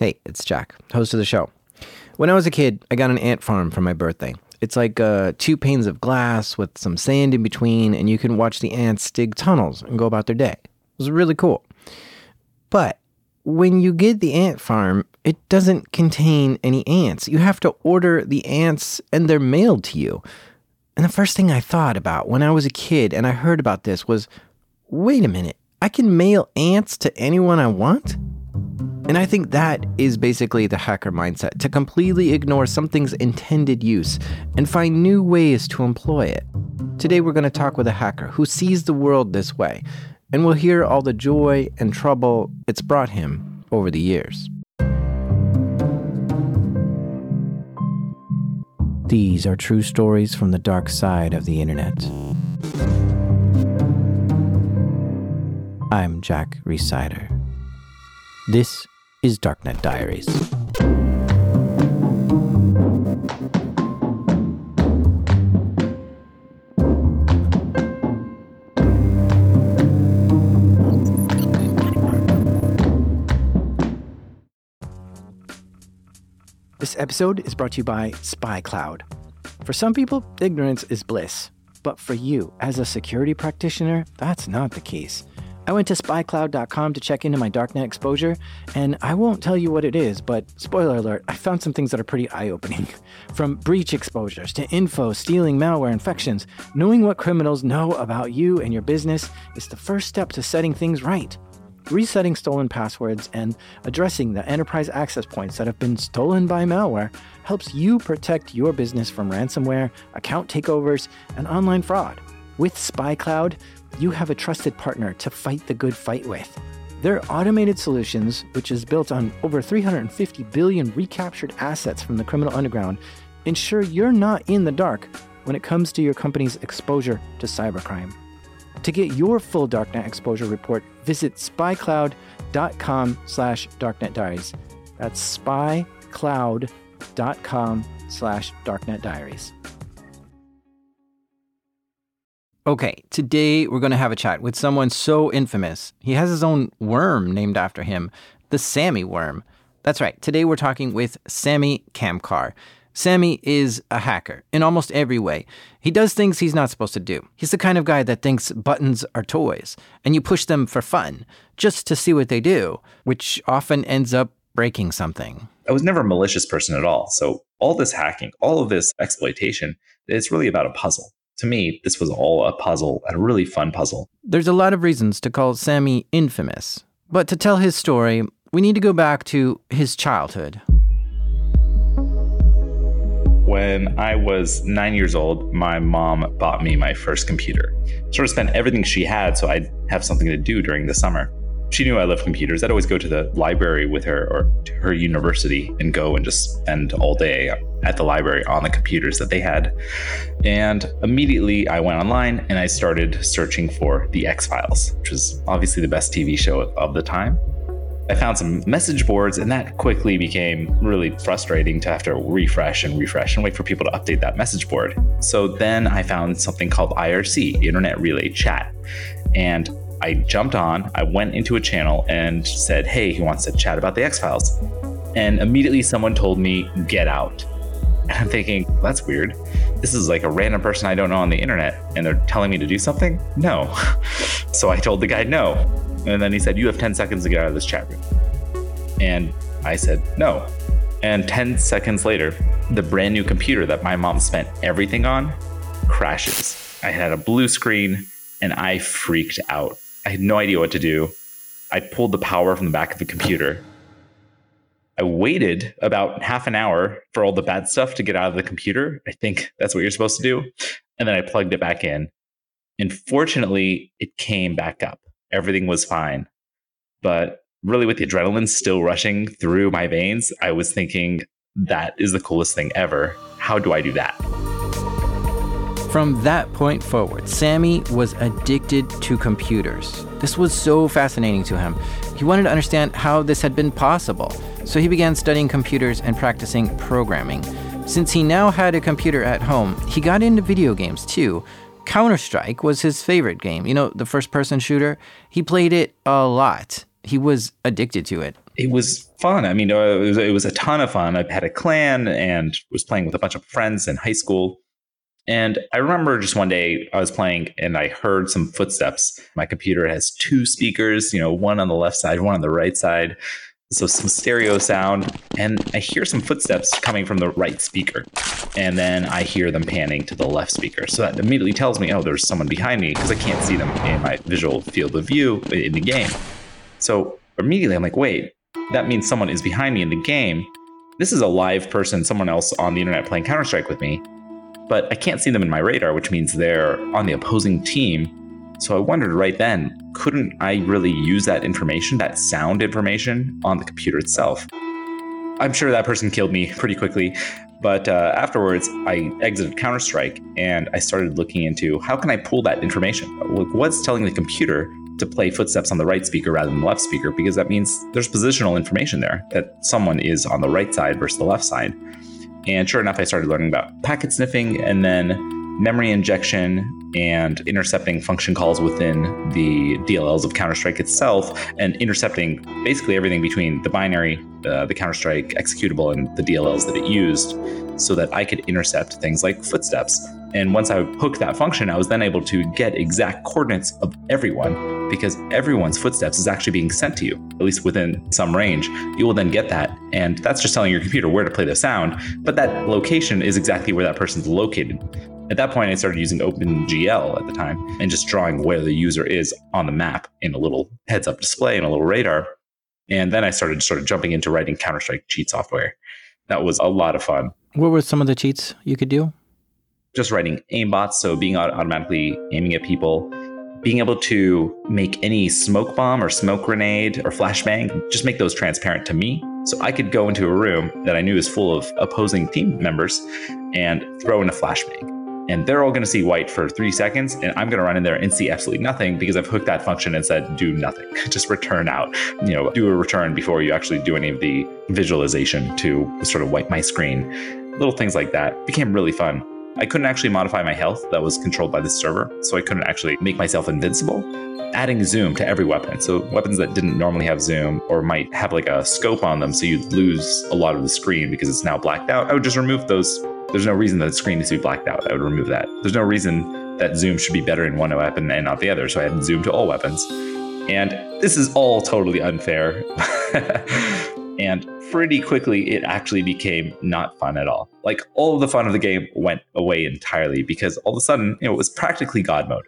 Hey, it's Jack, host of the show. When I was a kid, I got an ant farm for my birthday. It's like uh, two panes of glass with some sand in between, and you can watch the ants dig tunnels and go about their day. It was really cool. But when you get the ant farm, it doesn't contain any ants. You have to order the ants and they're mailed to you. And the first thing I thought about when I was a kid and I heard about this was wait a minute, I can mail ants to anyone I want? And I think that is basically the hacker mindset to completely ignore something's intended use and find new ways to employ it. Today, we're going to talk with a hacker who sees the world this way, and we'll hear all the joy and trouble it's brought him over the years. These are true stories from the dark side of the internet. I'm Jack Rhysider. This is Darknet Diaries. This episode is brought to you by SpyCloud. For some people, ignorance is bliss. But for you, as a security practitioner, that's not the case. I went to spycloud.com to check into my darknet exposure, and I won't tell you what it is, but spoiler alert, I found some things that are pretty eye opening. From breach exposures to info, stealing, malware, infections, knowing what criminals know about you and your business is the first step to setting things right. Resetting stolen passwords and addressing the enterprise access points that have been stolen by malware helps you protect your business from ransomware, account takeovers, and online fraud. With SpyCloud, you have a trusted partner to fight the good fight with. Their automated solutions, which is built on over 350 billion recaptured assets from the criminal underground, ensure you're not in the dark when it comes to your company's exposure to cybercrime. To get your full darknet exposure report, visit spycloud.com slash darknetdiaries. That's spycloud.com slash darknetdiaries. Okay, today we're going to have a chat with someone so infamous. He has his own worm named after him, the Samy worm. That's right, today we're talking with Samy Kamkar. Samy is a hacker in almost every way. He does things he's not supposed to do. He's the kind of guy that thinks buttons are toys and you push them for fun, just to see what they do, which often ends up breaking something. I was never a malicious person at all. So all this hacking, all of this exploitation, it's really about a puzzle to me, this was all a puzzle, a really fun puzzle. There's a lot of reasons to call Samy infamous. But to tell his story, we need to go back to his childhood. When I was nine years old, my mom bought me my first computer. Sort of spent everything she had so I'd have something to do during the summer she knew I loved computers. I'd always go to the library with her or to her university and go and just spend all day at the library on the computers that they had. And immediately I went online and I started searching for The X Files, which was obviously the best TV show of the time. I found some message boards, and that quickly became really frustrating to have to refresh and refresh and wait for people to update that message board. So then I found something called IRC, Internet Relay Chat. And I jumped on, I went into a channel and said, Hey, he wants to chat about the X Files. And immediately someone told me, Get out. And I'm thinking, That's weird. This is like a random person I don't know on the internet, and they're telling me to do something? No. so I told the guy, No. And then he said, You have 10 seconds to get out of this chat room. And I said, No. And 10 seconds later, the brand new computer that my mom spent everything on crashes. I had a blue screen and I freaked out. I had no idea what to do. I pulled the power from the back of the computer. I waited about half an hour for all the bad stuff to get out of the computer. I think that's what you're supposed to do. And then I plugged it back in. And fortunately, it came back up. Everything was fine. But really, with the adrenaline still rushing through my veins, I was thinking, that is the coolest thing ever. How do I do that? From that point forward, Samy was addicted to computers. This was so fascinating to him. He wanted to understand how this had been possible, so he began studying computers and practicing programming. Since he now had a computer at home, he got into video games too. Counter Strike was his favorite game, you know, the first person shooter. He played it a lot. He was addicted to it it was fun. I mean, uh, it was, it was a ton of fun. I had a clan and was playing with a bunch of friends in high school. And I remember just one day I was playing and I heard some footsteps. My computer has two speakers, you know, one on the left side, one on the right side. So some stereo sound. And I hear some footsteps coming from the right speaker. And then I hear them panning to the left speaker. So that immediately tells me, oh, there's someone behind me because I can't see them in my visual field of view in the game. So immediately I'm like, wait, that means someone is behind me in the game. This is a live person, someone else on the internet playing Counter Strike with me but I can't see them in my radar, which means they're on the opposing team. So I wondered right then, couldn't I really use that information, that sound information, on the computer itself? I'm sure that person killed me pretty quickly, but uh, afterwards I exited Counter Strike and I started looking into how can I pull that information? Like, What's telling the computer to play footsteps on the right speaker rather than the left speaker? Because that means there's positional information there that someone is on the right side versus the left side. And sure enough, I started learning about packet sniffing and then memory injection and intercepting function calls within the DLLs of Counter Strike itself, and intercepting basically everything between the binary, uh, the Counter Strike executable, and the DLLs that it used, so that I could intercept things like footsteps. And once I hooked that function, I was then able to get exact coordinates of everyone because everyone's footsteps is actually being sent to you, at least within some range. You will then get that. And that's just telling your computer where to play the sound. But that location is exactly where that person's located. At that point, I started using OpenGL at the time and just drawing where the user is on the map in a little heads up display and a little radar. And then I started sort of jumping into writing Counter Strike cheat software. That was a lot of fun. What were some of the cheats you could do? just writing aimbots, so being automatically aiming at people, being able to make any smoke bomb or smoke grenade or flashbang, just make those transparent to me. So I could go into a room that I knew is full of opposing team members and throw in a flashbang. And they're all going to see white for three seconds, and I'm going to run in there and see absolutely nothing because I've hooked that function and said, do nothing. Just return out. You know, do a return before you actually do any of the visualization to sort of wipe my screen. Little things like that became really fun. I couldn't actually modify my health, that was controlled by the server, so I couldn't actually make myself invincible. Adding zoom to every weapon, so weapons that didn't normally have zoom or might have like a scope on them, so you'd lose a lot of the screen because it's now blacked out, I would just remove those. There's no reason that the screen needs to be blacked out. I would remove that. There's no reason that zoom should be better in one weapon and not the other, so I had zoom to all weapons. And this is all totally unfair. and pretty quickly it actually became not fun at all. Like all of the fun of the game went away entirely because all of a sudden, you know, it was practically God mode.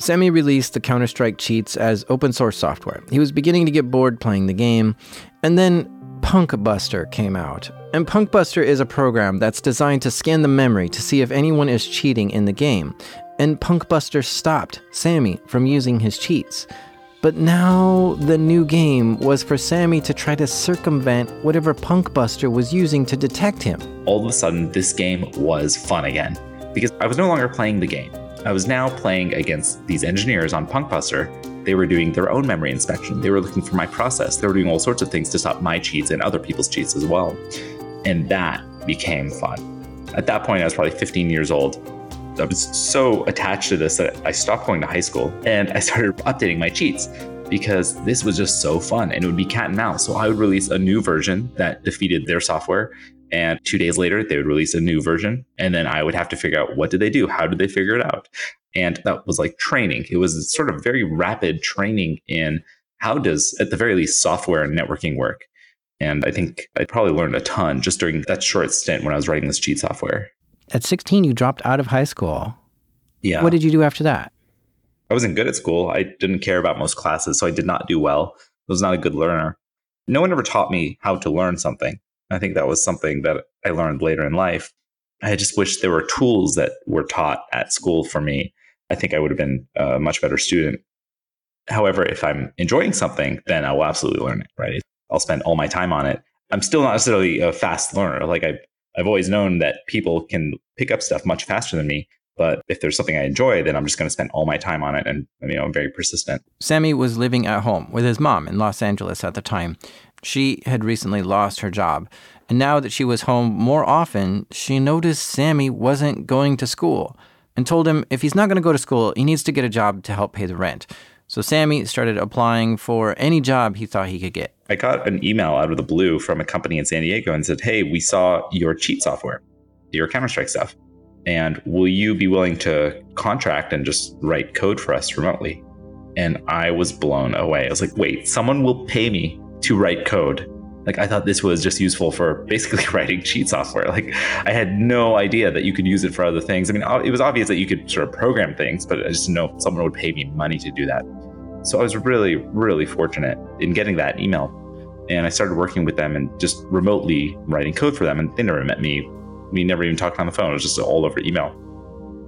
Samy released the Counter Strike cheats as open source software. He was beginning to get bored playing the game, and then Punkbuster came out. And Punkbuster is a program that's designed to scan the memory to see if anyone is cheating in the game. And Punkbuster stopped Samy from using his cheats. But now the new game was for Samy to try to circumvent whatever Punkbuster was using to detect him. All of a sudden, this game was fun again because I was no longer playing the game. I was now playing against these engineers on Punkbuster. They were doing their own memory inspection. They were looking for my process. They were doing all sorts of things to stop my cheats and other people's cheats as well. And that became fun. At that point, I was probably 15 years old. I was so attached to this that I stopped going to high school and I started updating my cheats because this was just so fun and it would be cat and mouse. So I would release a new version that defeated their software and 2 days later they would release a new version and then I would have to figure out what did they do? How did they figure it out? And that was like training. It was sort of very rapid training in how does at the very least software and networking work. And I think I probably learned a ton just during that short stint when I was writing this cheat software. At 16, you dropped out of high school. Yeah. What did you do after that? I wasn't good at school. I didn't care about most classes, so I did not do well. I was not a good learner. No one ever taught me how to learn something. I think that was something that I learned later in life. I just wish there were tools that were taught at school for me. I think I would have been a much better student. However, if I'm enjoying something, then I will absolutely learn it, right? I'll spend all my time on it. I'm still not necessarily a fast learner. Like I I've always known that people can pick up stuff much faster than me. But if there's something I enjoy, then I'm just going to spend all my time on it. And, you know, I'm very persistent. Samy was living at home with his mom in Los Angeles at the time. She had recently lost her job. And now that she was home more often, she noticed Samy wasn't going to school and told him if he's not going to go to school, he needs to get a job to help pay the rent. So Samy started applying for any job he thought he could get. I got an email out of the blue from a company in San Diego and said, Hey, we saw your cheat software, your Counter Strike stuff. And will you be willing to contract and just write code for us remotely? And I was blown away. I was like, wait, someone will pay me to write code. Like I thought this was just useful for basically writing cheat software. Like I had no idea that you could use it for other things. I mean, it was obvious that you could sort of program things, but I just know someone would pay me money to do that. So I was really, really fortunate in getting that email. And I started working with them and just remotely writing code for them. And they never met me. We never even talked on the phone. It was just all over email.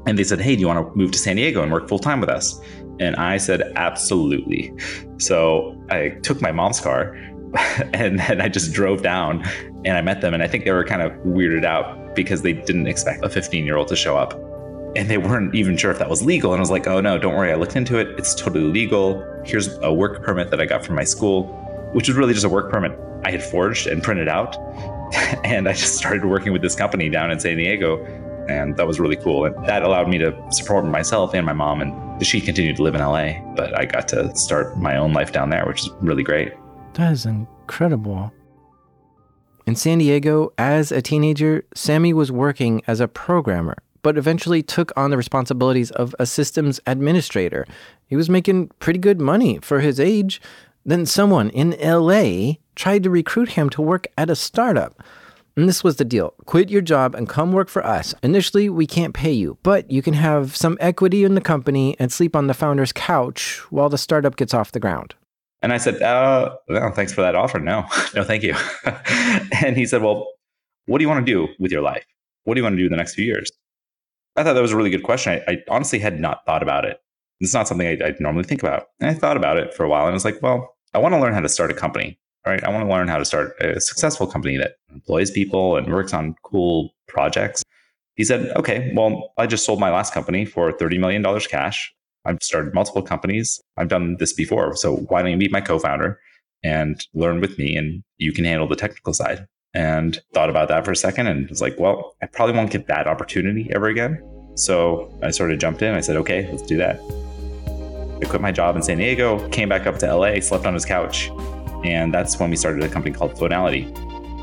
And they said, Hey, do you want to move to San Diego and work full time with us? And I said, Absolutely. So I took my mom's car and then I just drove down and I met them. And I think they were kind of weirded out because they didn't expect a 15 year old to show up. And they weren't even sure if that was legal. And I was like, oh no, don't worry. I looked into it. It's totally legal. Here's a work permit that I got from my school, which was really just a work permit I had forged and printed out. and I just started working with this company down in San Diego. And that was really cool. And that allowed me to support myself and my mom. And she continued to live in LA, but I got to start my own life down there, which is really great. That is incredible. In San Diego, as a teenager, Samy was working as a programmer, but eventually took on the responsibilities of a systems administrator. He was making pretty good money for his age. Then someone in LA tried to recruit him to work at a startup. And this was the deal quit your job and come work for us. Initially, we can't pay you, but you can have some equity in the company and sleep on the founder's couch while the startup gets off the ground. And I said, uh, thanks for that offer. No, no, thank you. and he said, well, what do you want to do with your life? What do you want to do in the next few years? I thought that was a really good question. I, I honestly had not thought about it. It's not something I, I normally think about. And I thought about it for a while and I was like, well, I want to learn how to start a company, right? I want to learn how to start a successful company that employs people and works on cool projects. He said, okay, well, I just sold my last company for $30 million cash. I've started multiple companies. I've done this before. So why don't you meet my co-founder and learn with me and you can handle the technical side? And thought about that for a second and was like, well, I probably won't get that opportunity ever again. So I sort of jumped in. I said, okay, let's do that. I quit my job in San Diego, came back up to LA, slept on his couch. And that's when we started a company called Fonality.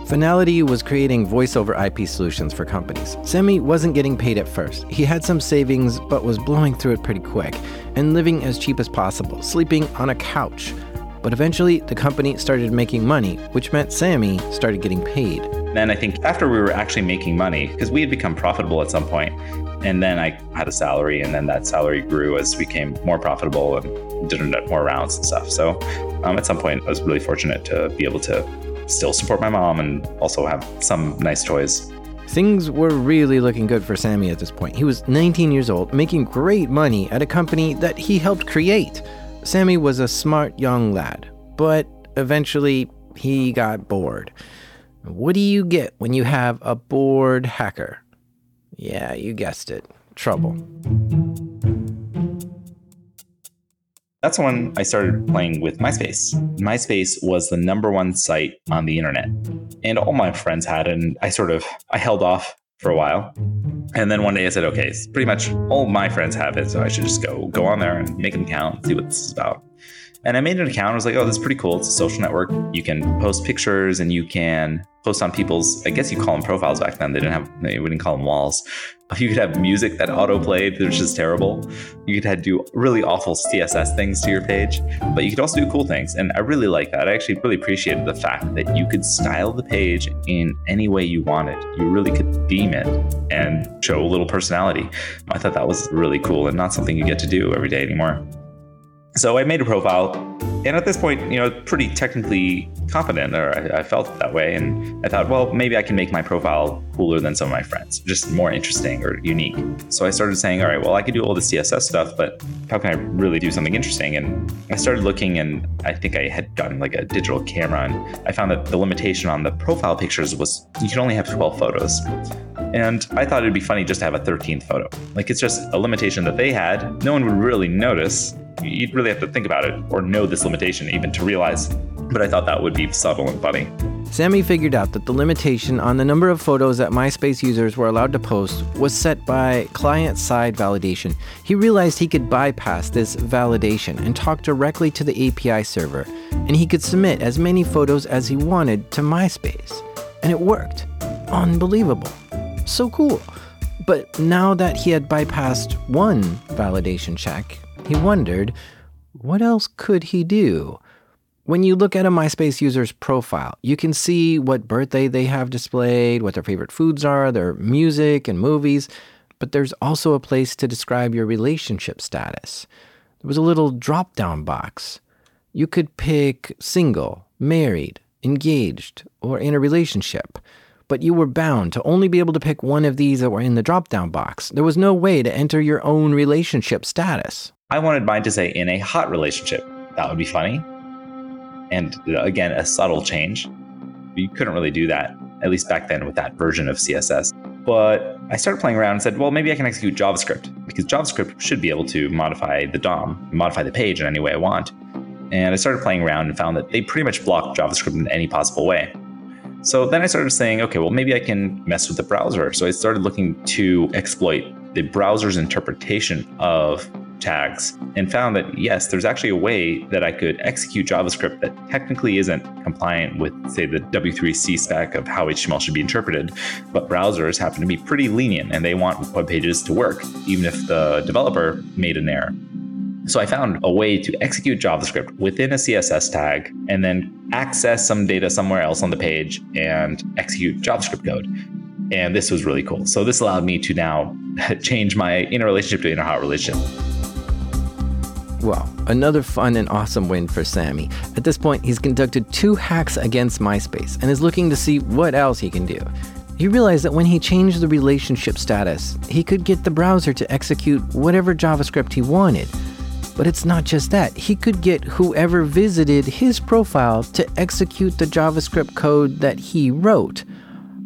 Fonality was creating voice over IP solutions for companies. Samy wasn't getting paid at first. He had some savings, but was blowing through it pretty quick and living as cheap as possible, sleeping on a couch. But eventually, the company started making money, which meant Samy started getting paid. Then I think after we were actually making money, because we had become profitable at some point, and then I had a salary, and then that salary grew as we became more profitable and did more rounds and stuff. So um, at some point, I was really fortunate to be able to still support my mom and also have some nice toys. Things were really looking good for Samy at this point. He was 19 years old, making great money at a company that he helped create. Samy was a smart young lad, but eventually he got bored. What do you get when you have a bored hacker? Yeah, you guessed it trouble that's when I started playing with MySpace. MySpace was the number one site on the internet, and all my friends had. And I sort of I held off for a while, and then one day I said, "Okay, pretty much all my friends have it, so I should just go go on there and make an account, see what this is about." And I made an account. I was like, "Oh, this is pretty cool. It's a social network. You can post pictures and you can post on people's. I guess you call them profiles back then. They didn't have. They wouldn't call them walls. You could have music that auto played, which is terrible. You could do really awful CSS things to your page, but you could also do cool things. And I really like that. I actually really appreciated the fact that you could style the page in any way you wanted. You really could theme it and show a little personality. I thought that was really cool and not something you get to do every day anymore. So I made a profile, and at this point, you know, pretty technically competent, or I, I, felt that way. And I thought, well, maybe I can make my profile cooler than some of my friends, just more interesting or unique. So I started saying, all right, well, I could do all the CSS stuff, but how can I really do something interesting? And I started looking, and I think I had gotten like a digital camera, and I found that the limitation on the profile pictures was you can only have 12 photos. And I thought it'd be funny just to have a 13th photo. Like it's just a limitation that they had. No one would really notice You'd really have to think about it or know this limitation even to realize. But I thought that would be subtle and funny. Samy figured out that the limitation on the number of photos that MySpace users were allowed to post was set by client side validation. He realized he could bypass this validation and talk directly to the API server, and he could submit as many photos as he wanted to MySpace. And it worked. Unbelievable. So cool. But now that he had bypassed one validation check, he wondered what else could he do? When you look at a MySpace user's profile, you can see what birthday they have displayed, what their favorite foods are, their music and movies, but there's also a place to describe your relationship status. There was a little drop down box. You could pick single, married, engaged, or in a relationship, but you were bound to only be able to pick one of these that were in the drop down box. There was no way to enter your own relationship status. I wanted mine to say in a hot relationship. That would be funny and uh, again, a subtle change. You couldn't really do that, at least back then with that version of CSS. But I started playing around and said, well, maybe I can execute JavaScript because JavaScript should be able to modify the DOM, modify the page in any way I want. And I started playing around and found that they pretty much block JavaScript in any possible way. So then I started saying, okay, well, maybe I can mess with the browser. So I started looking to exploit the browser's interpretation of tags and found that yes, there's actually a way that I could execute JavaScript that technically isn't compliant with, say, the W3C spec of how HTML should be interpreted, but browsers happen to be pretty lenient and they want web pages to work, even if the developer made an error. So I found a way to execute JavaScript within a CSS tag and then access some data somewhere else on the page and execute JavaScript code. And this was really cool. So this allowed me to now change my inner relationship to inner hot relationship. Well, another fun and awesome win for Samy. At this point, he's conducted two hacks against MySpace and is looking to see what else he can do. He realized that when he changed the relationship status, he could get the browser to execute whatever JavaScript he wanted. But it's not just that, he could get whoever visited his profile to execute the JavaScript code that he wrote.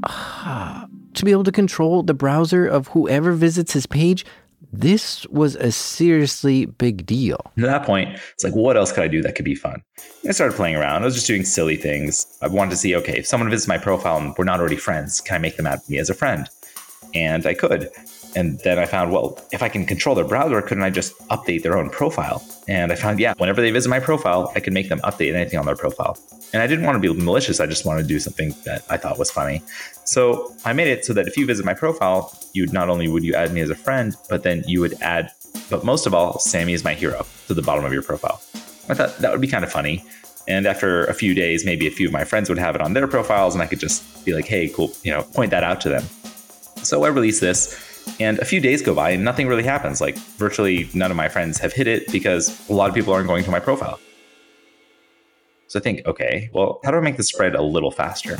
Ah, to be able to control the browser of whoever visits his page, this was a seriously big deal. At that point, it's like, what else could I do that could be fun? I started playing around. I was just doing silly things. I wanted to see, okay, if someone visits my profile and we're not already friends, can I make them add me as a friend? And I could. And then I found, well, if I can control their browser, couldn't I just update their own profile? And I found, yeah, whenever they visit my profile, I can make them update anything on their profile. And I didn't want to be malicious. I just wanted to do something that I thought was funny. So I made it so that if you visit my profile, you not only would you add me as a friend, but then you would add, but most of all, Samy is my hero to the bottom of your profile. I thought that would be kind of funny. And after a few days, maybe a few of my friends would have it on their profiles, and I could just be like, hey, cool, you know, point that out to them. So I release this and a few days go by and nothing really happens. Like virtually none of my friends have hit it because a lot of people aren't going to my profile. So I think, okay, well, how do I make this spread a little faster?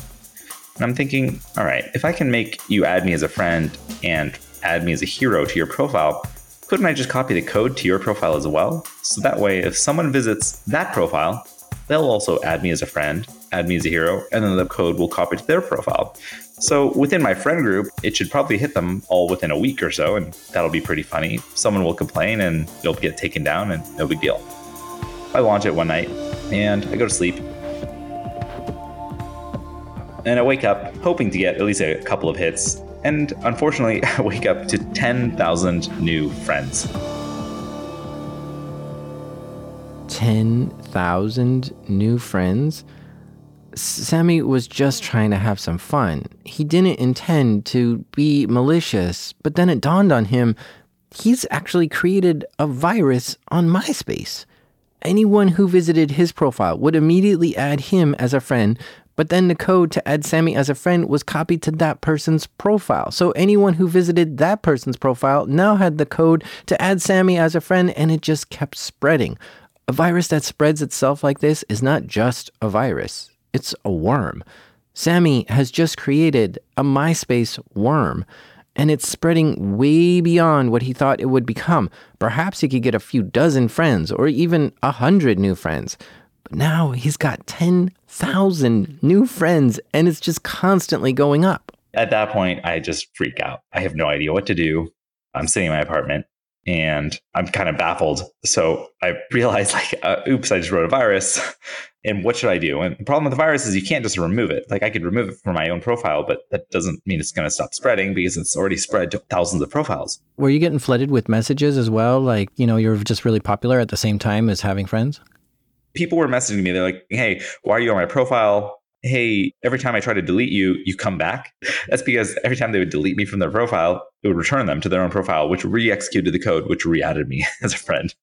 And I'm thinking, all right, if I can make you add me as a friend and add me as a hero to your profile, couldn't I just copy the code to your profile as well? So that way, if someone visits that profile, they'll also add me as a friend, add me as a hero, and then the code will copy to their profile. So within my friend group, it should probably hit them all within a week or so, and that'll be pretty funny. Someone will complain and it'll get taken down, and no big deal. I launch it one night and I go to sleep. And I wake up hoping to get at least a couple of hits, and unfortunately, I wake up to 10,000 new friends. 10,000 new friends? Samy was just trying to have some fun. He didn't intend to be malicious, but then it dawned on him he's actually created a virus on MySpace. Anyone who visited his profile would immediately add him as a friend, but then the code to add Samy as a friend was copied to that person's profile. So anyone who visited that person's profile now had the code to add Samy as a friend, and it just kept spreading. A virus that spreads itself like this is not just a virus, it's a worm. Samy has just created a MySpace worm, and it's spreading way beyond what he thought it would become. Perhaps he could get a few dozen friends or even a hundred new friends. But now he's got 10,000 new friends, and it's just constantly going up. At that point, I just freak out. I have no idea what to do. I'm sitting in my apartment and I'm kind of baffled. So I realized, like, uh, oops, I just wrote a virus. and what should I do? And the problem with the virus is you can't just remove it. Like, I could remove it from my own profile, but that doesn't mean it's going to stop spreading because it's already spread to thousands of profiles. Were you getting flooded with messages as well? Like, you know, you're just really popular at the same time as having friends? People were messaging me. They're like, hey, why are you on my profile? hey, every time I try to delete you, you come back. That's because every time they would delete me from their profile, it would return them to their own profile, which re executed the code, which re added me as a friend.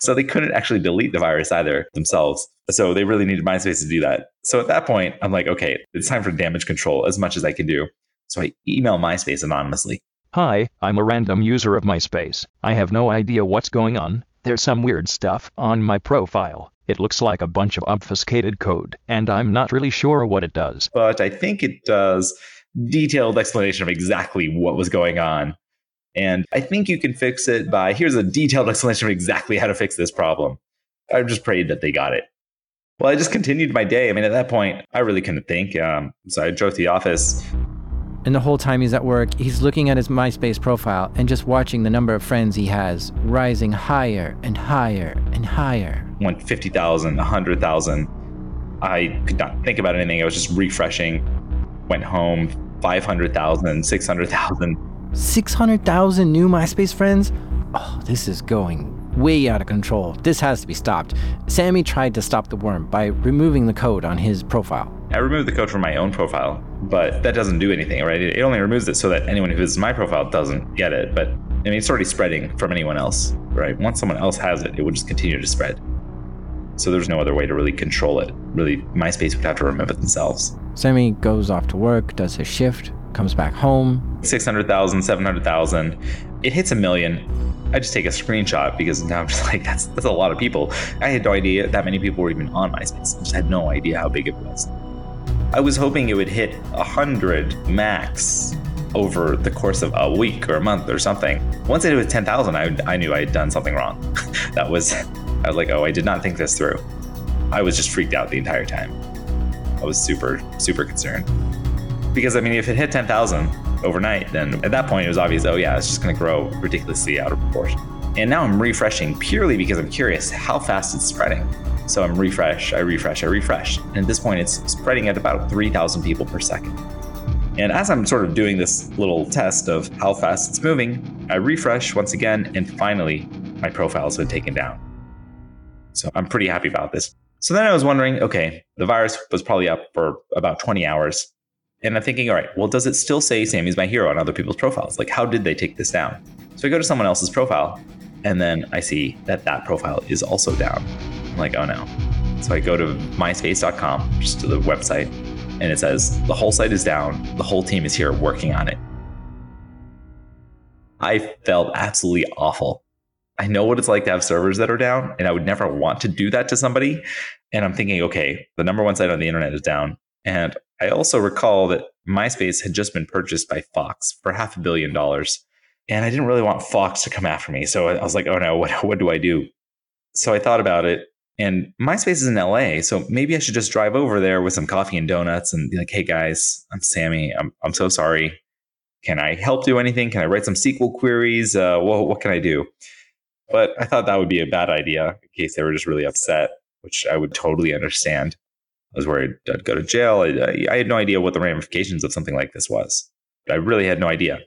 So they couldn't actually delete the virus either themselves. So they really needed MySpace to do that. So at that point, I'm like, okay, it's time for damage control as much as I can do. So I email MySpace anonymously. Hi, I'm a random user of MySpace. I have no idea what's going on. There's some weird stuff on my profile. It looks like a bunch of obfuscated code, and I'm not really sure what it does. But I think it does detailed explanation of exactly what was going on. And I think you can fix it by here's a detailed explanation of exactly how to fix this problem. I just prayed that they got it. Well, I just continued my day. I mean, at that point, I really couldn't think. Um, so I drove to the office, and the whole time he's at work, he's looking at his MySpace profile and just watching the number of friends he has rising higher and higher and higher. Went 50,000, 100,000. I could not think about anything. I was just refreshing. Went home, 500,000, 600,000. 600,000 new MySpace friends? Oh, this is going way out of control. This has to be stopped. Samy tried to stop the worm by removing the code on his profile. I removed the code from my own profile, but that doesn't do anything, right? It only removes it so that anyone who visits my profile doesn't get it. But I mean, it's already spreading from anyone else, right? Once someone else has it, it would just continue to spread. So there's no other way to really control it. Really, MySpace would have to remove it themselves. Samy goes off to work, does his shift, comes back home. 600,000, 700,000. It hits a million. I just take a screenshot because now I'm just like, that's that's a lot of people. I had no idea that many people were even on MySpace. I just had no idea how big it was. I was hoping it would hit 100 max over the course of a week or a month or something. Once it hit 10,000, I, I knew I had done something wrong. that was, I was like, oh, I did not think this through. I was just freaked out the entire time. I was super, super concerned. Because, I mean, if it hit 10,000, overnight, then at that point it was obvious, oh yeah, it's just going to grow ridiculously out of proportion. And now I'm refreshing purely because I'm curious how fast it's spreading. So I'm refresh, I refresh, I refresh. And at this point, it's spreading at about 3,000 people per second. And as I'm sort of doing this little test of how fast it's moving, I refresh once again, and finally, my profile has been taken down. So I'm pretty happy about this. So then I was wondering okay, the virus was probably up for about 20 hours. And I'm thinking, all right, well, does it still say Samy's my hero on other people's profiles? Like, how did they take this down? So I go to someone else's profile, and then I see that that profile is also down. I'm like, oh no. So I go to myspace.com, just to the website, and it says the whole site is down. The whole team is here working on it. I felt absolutely awful. I know what it's like to have servers that are down, and I would never want to do that to somebody. And I'm thinking, okay, the number one site on the internet is down. And I also recall that MySpace had just been purchased by Fox for half a billion dollars. And I didn't really want Fox to come after me. So I was like, oh no, what, what do I do? So I thought about it. And MySpace is in LA. So maybe I should just drive over there with some coffee and donuts and be like, hey guys, I'm Samy. I'm, I'm so sorry. Can I help do anything? Can I write some SQL queries? Uh, what can I do? But I thought that would be a bad idea in case they were just really upset, which I would totally understand. I was worried I'd go to jail. I, I had no idea what the ramifications of something like this was. I really had no idea.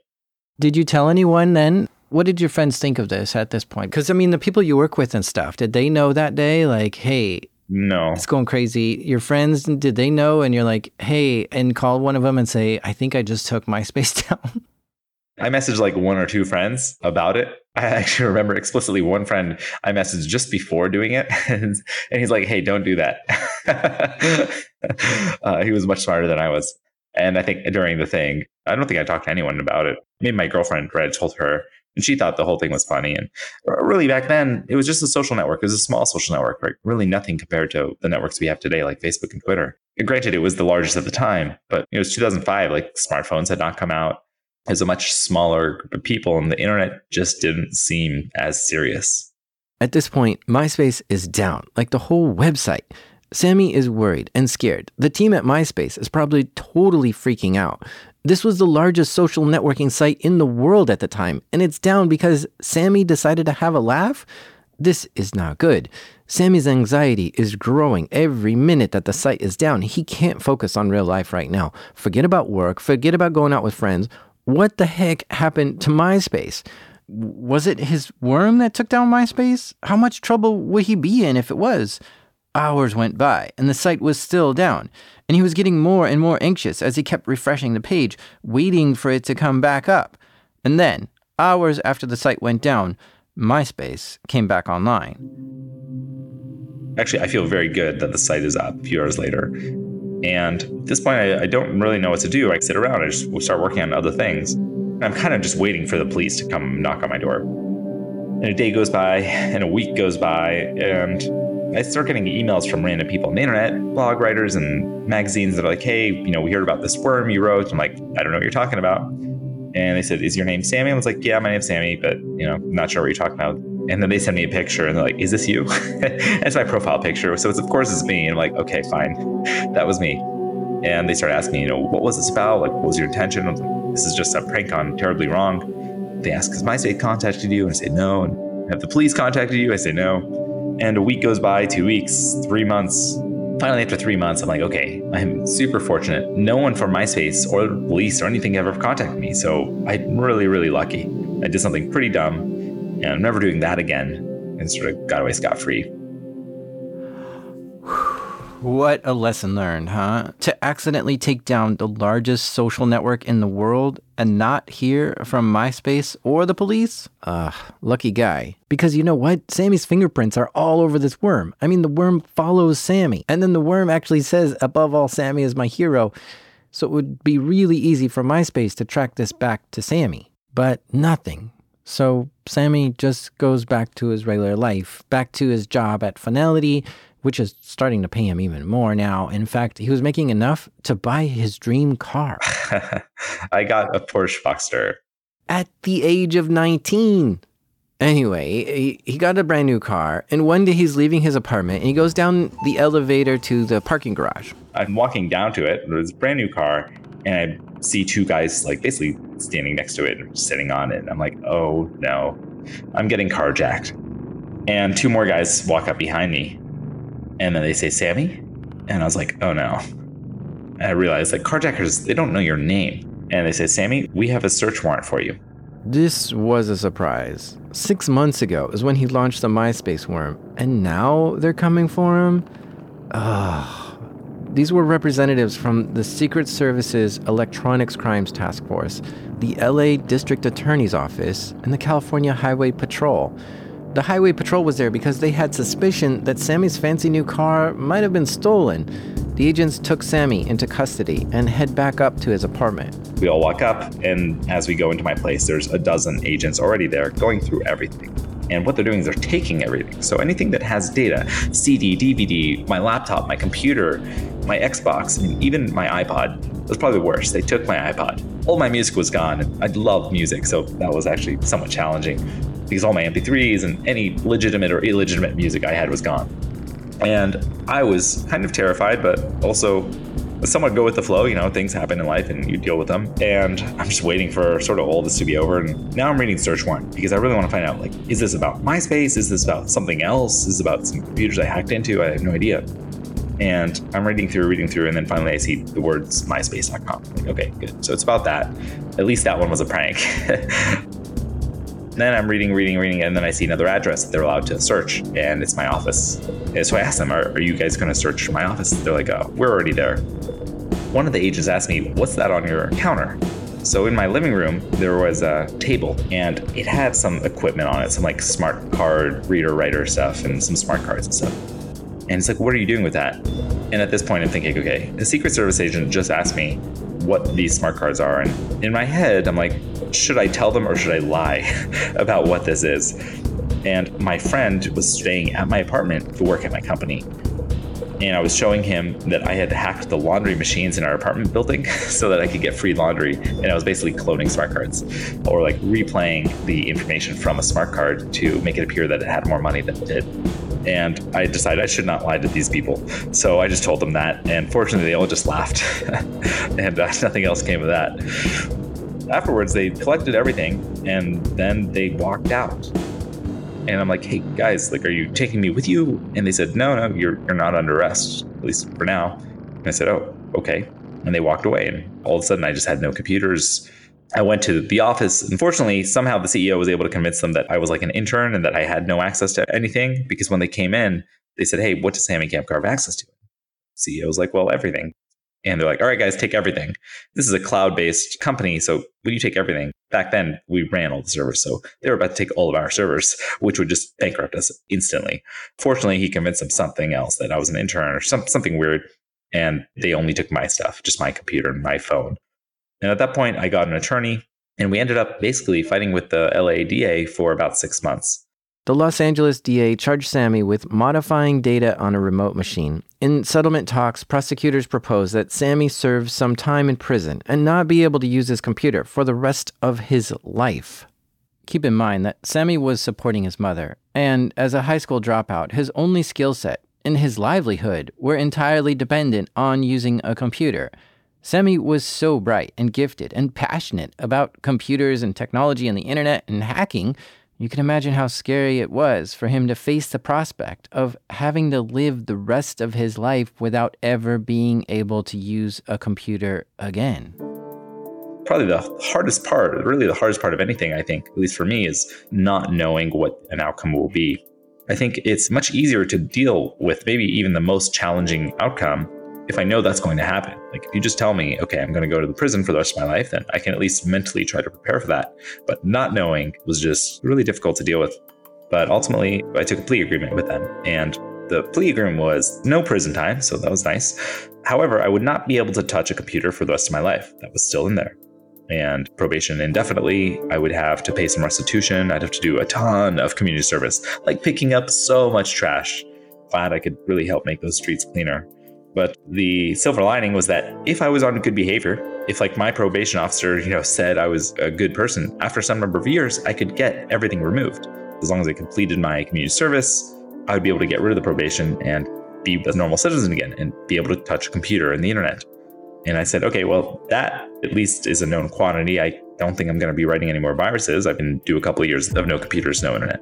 Did you tell anyone then? What did your friends think of this at this point? Because I mean, the people you work with and stuff, did they know that day? Like, hey, no, it's going crazy. Your friends, did they know? And you're like, hey, and call one of them and say, I think I just took MySpace down. I messaged like one or two friends about it. I actually remember explicitly one friend I messaged just before doing it, and, and he's like, "Hey, don't do that." uh, he was much smarter than I was, and I think during the thing, I don't think I talked to anyone about it. Maybe my girlfriend Red told her, and she thought the whole thing was funny. And uh, really, back then, it was just a social network. It was a small social network, right? Really, nothing compared to the networks we have today, like Facebook and Twitter. And granted, it was the largest at the time, but it was 2005. Like smartphones had not come out is a much smaller group of people, and the internet just didn't seem as serious. At this point, MySpace is down, like the whole website. Samy is worried and scared. The team at MySpace is probably totally freaking out. This was the largest social networking site in the world at the time, and it's down because Samy decided to have a laugh? This is not good. Samy's anxiety is growing every minute that the site is down. He can't focus on real life right now. Forget about work, forget about going out with friends. What the heck happened to MySpace? Was it his worm that took down MySpace? How much trouble would he be in if it was? Hours went by, and the site was still down, and he was getting more and more anxious as he kept refreshing the page, waiting for it to come back up. And then, hours after the site went down, MySpace came back online. Actually, I feel very good that the site is up a few hours later. And at this point, I, I don't really know what to do. I sit around, I just start working on other things. I'm kind of just waiting for the police to come knock on my door. And a day goes by, and a week goes by, and I start getting emails from random people on the internet, blog writers and magazines that are like, hey, you know, we heard about this worm you wrote. I'm like, I don't know what you're talking about. And they said, is your name Samy? I was like, yeah, my name's Samy, but, you know, I'm not sure what you're talking about. And then they send me a picture and they're like, is this you? That's my profile picture. So it's, of course it's me. And I'm like, okay, fine. That was me. And they started asking you know, what was this about? Like, what was your intention? I was like, this is just a prank on terribly wrong. They asked, has MySpace contacted you? And I say, no. And have the police contacted you? I say, no. And a week goes by, two weeks, three months. Finally, after three months, I'm like, okay, I'm super fortunate. No one from MySpace or police or anything ever contacted me. So I'm really, really lucky. I did something pretty dumb, and I'm never doing that again, and sort of got away scot free. What a lesson learned, huh? To accidentally take down the largest social network in the world and not hear from MySpace or the police? Ugh, lucky guy. Because you know what? Samy's fingerprints are all over this worm. I mean, the worm follows Samy. And then the worm actually says, above all, Samy is my hero. So it would be really easy for MySpace to track this back to Samy. But nothing. So Samy just goes back to his regular life, back to his job at Fonality, which is starting to pay him even more now. In fact, he was making enough to buy his dream car. I got a Porsche Boxster. At the age of 19. Anyway, he, got a brand new car, and one day he's leaving his apartment and he goes down the elevator to the parking garage. I'm walking down to it, it's a brand new car, and I see two guys like basically standing next to it and sitting on it. I'm like, oh no, I'm getting carjacked. And two more guys walk up behind me and then they say Samy, and I was like, oh no. And I realized that carjackers they don't know your name, and they say Samy, we have a search warrant for you. This was a surprise. Six months ago is when he launched the MySpace worm, and now they're coming for him? Ugh. These were representatives from the Secret Service's Electronics Crimes Task Force, the LA District Attorney's Office, and the California Highway Patrol. The highway patrol was there because they had suspicion that Samy's fancy new car might have been stolen. The agents took Samy into custody and head back up to his apartment. We all walk up, and as we go into my place, there's a dozen agents already there going through everything. And what they're doing is they're taking everything. So anything that has data CD, DVD, my laptop, my computer, my Xbox, and even my iPod was probably worse. They took my iPod. All my music was gone. I love music, so that was actually somewhat challenging because all my MP3s and any legitimate or illegitimate music I had was gone. And I was kind of terrified, but also somewhat go with the flow. You know, things happen in life and you deal with them. And I'm just waiting for sort of all this to be over. And now I'm reading Search Warrant because I really want to find out like, is this about MySpace? Is this about something else? Is this about some computers I hacked into? I have no idea. And I'm reading through, reading through, and then finally I see the words myspace.com. Like, okay, good. So it's about that. At least that one was a prank. then I'm reading, reading, reading, and then I see another address that they're allowed to search, and it's my office. And so I asked them, Are, are you guys going to search my office? They're like, Oh, we're already there. One of the agents asked me, What's that on your counter? So in my living room, there was a table and it had some equipment on it, some like smart card reader writer stuff and some smart cards and stuff. And it's like, what are you doing with that? And at this point, I'm thinking, okay, the Secret Service agent just asked me what these smart cards are. And in my head, I'm like, should I tell them or should I lie about what this is? And my friend was staying at my apartment to work at my company. And I was showing him that I had hacked the laundry machines in our apartment building so that I could get free laundry. And I was basically cloning smart cards or like replaying the information from a smart card to make it appear that it had more money than it did. And I decided I should not lie to these people. So I just told them that. And fortunately, they all just laughed. and uh, nothing else came of that. Afterwards, they collected everything and then they walked out. And I'm like, hey guys, like, are you taking me with you? And they said, no, no, you're, you're not under arrest, at least for now. And I said, oh, okay. And they walked away. And all of a sudden, I just had no computers I went to the office. Unfortunately, somehow the CEO was able to convince them that I was like an intern and that I had no access to anything because when they came in, they said, Hey, what does Samy Kamkar have access to? CEO was like, Well, everything. And they're like, All right, guys, take everything. This is a cloud based company. So when you take everything, back then we ran all the servers. So they were about to take all of our servers, which would just bankrupt us instantly. Fortunately, he convinced them something else that I was an intern or some, something weird. And they only took my stuff, just my computer and my phone. And at that point, I got an attorney, and we ended up basically fighting with the LA DA for about six months. The Los Angeles DA charged Samy with modifying data on a remote machine. In settlement talks, prosecutors proposed that Samy serve some time in prison and not be able to use his computer for the rest of his life. Keep in mind that Samy was supporting his mother, and as a high school dropout, his only skill set and his livelihood were entirely dependent on using a computer. Samy was so bright and gifted and passionate about computers and technology and the internet and hacking, you can imagine how scary it was for him to face the prospect of having to live the rest of his life without ever being able to use a computer again. Probably the hardest part, really the hardest part of anything, I think, at least for me, is not knowing what an outcome will be. I think it's much easier to deal with maybe even the most challenging outcome if I know that's going to happen. Like if you just tell me, okay, I'm going to go to the prison for the rest of my life, then I can at least mentally try to prepare for that. But not knowing was just really difficult to deal with. But ultimately, I took a plea agreement with them. And the plea agreement was no prison time, so that was nice. However, I would not be able to touch a computer for the rest of my life. That was still in there. And probation indefinitely, I would have to pay some restitution. I'd have to do a ton of community service, like picking up so much trash. Glad I could really help make those streets cleaner. But the silver lining was that if I was on good behavior, if like my probation officer, you know, said I was a good person, after some number of years, I could get everything removed. As long as I completed my community service, I would be able to get rid of the probation and be a normal citizen again and be able to touch a computer and the internet. And I said, okay, well, that at least is a known quantity. I don't think I'm going to be writing any more viruses. I can do a couple of years of no computers, no internet.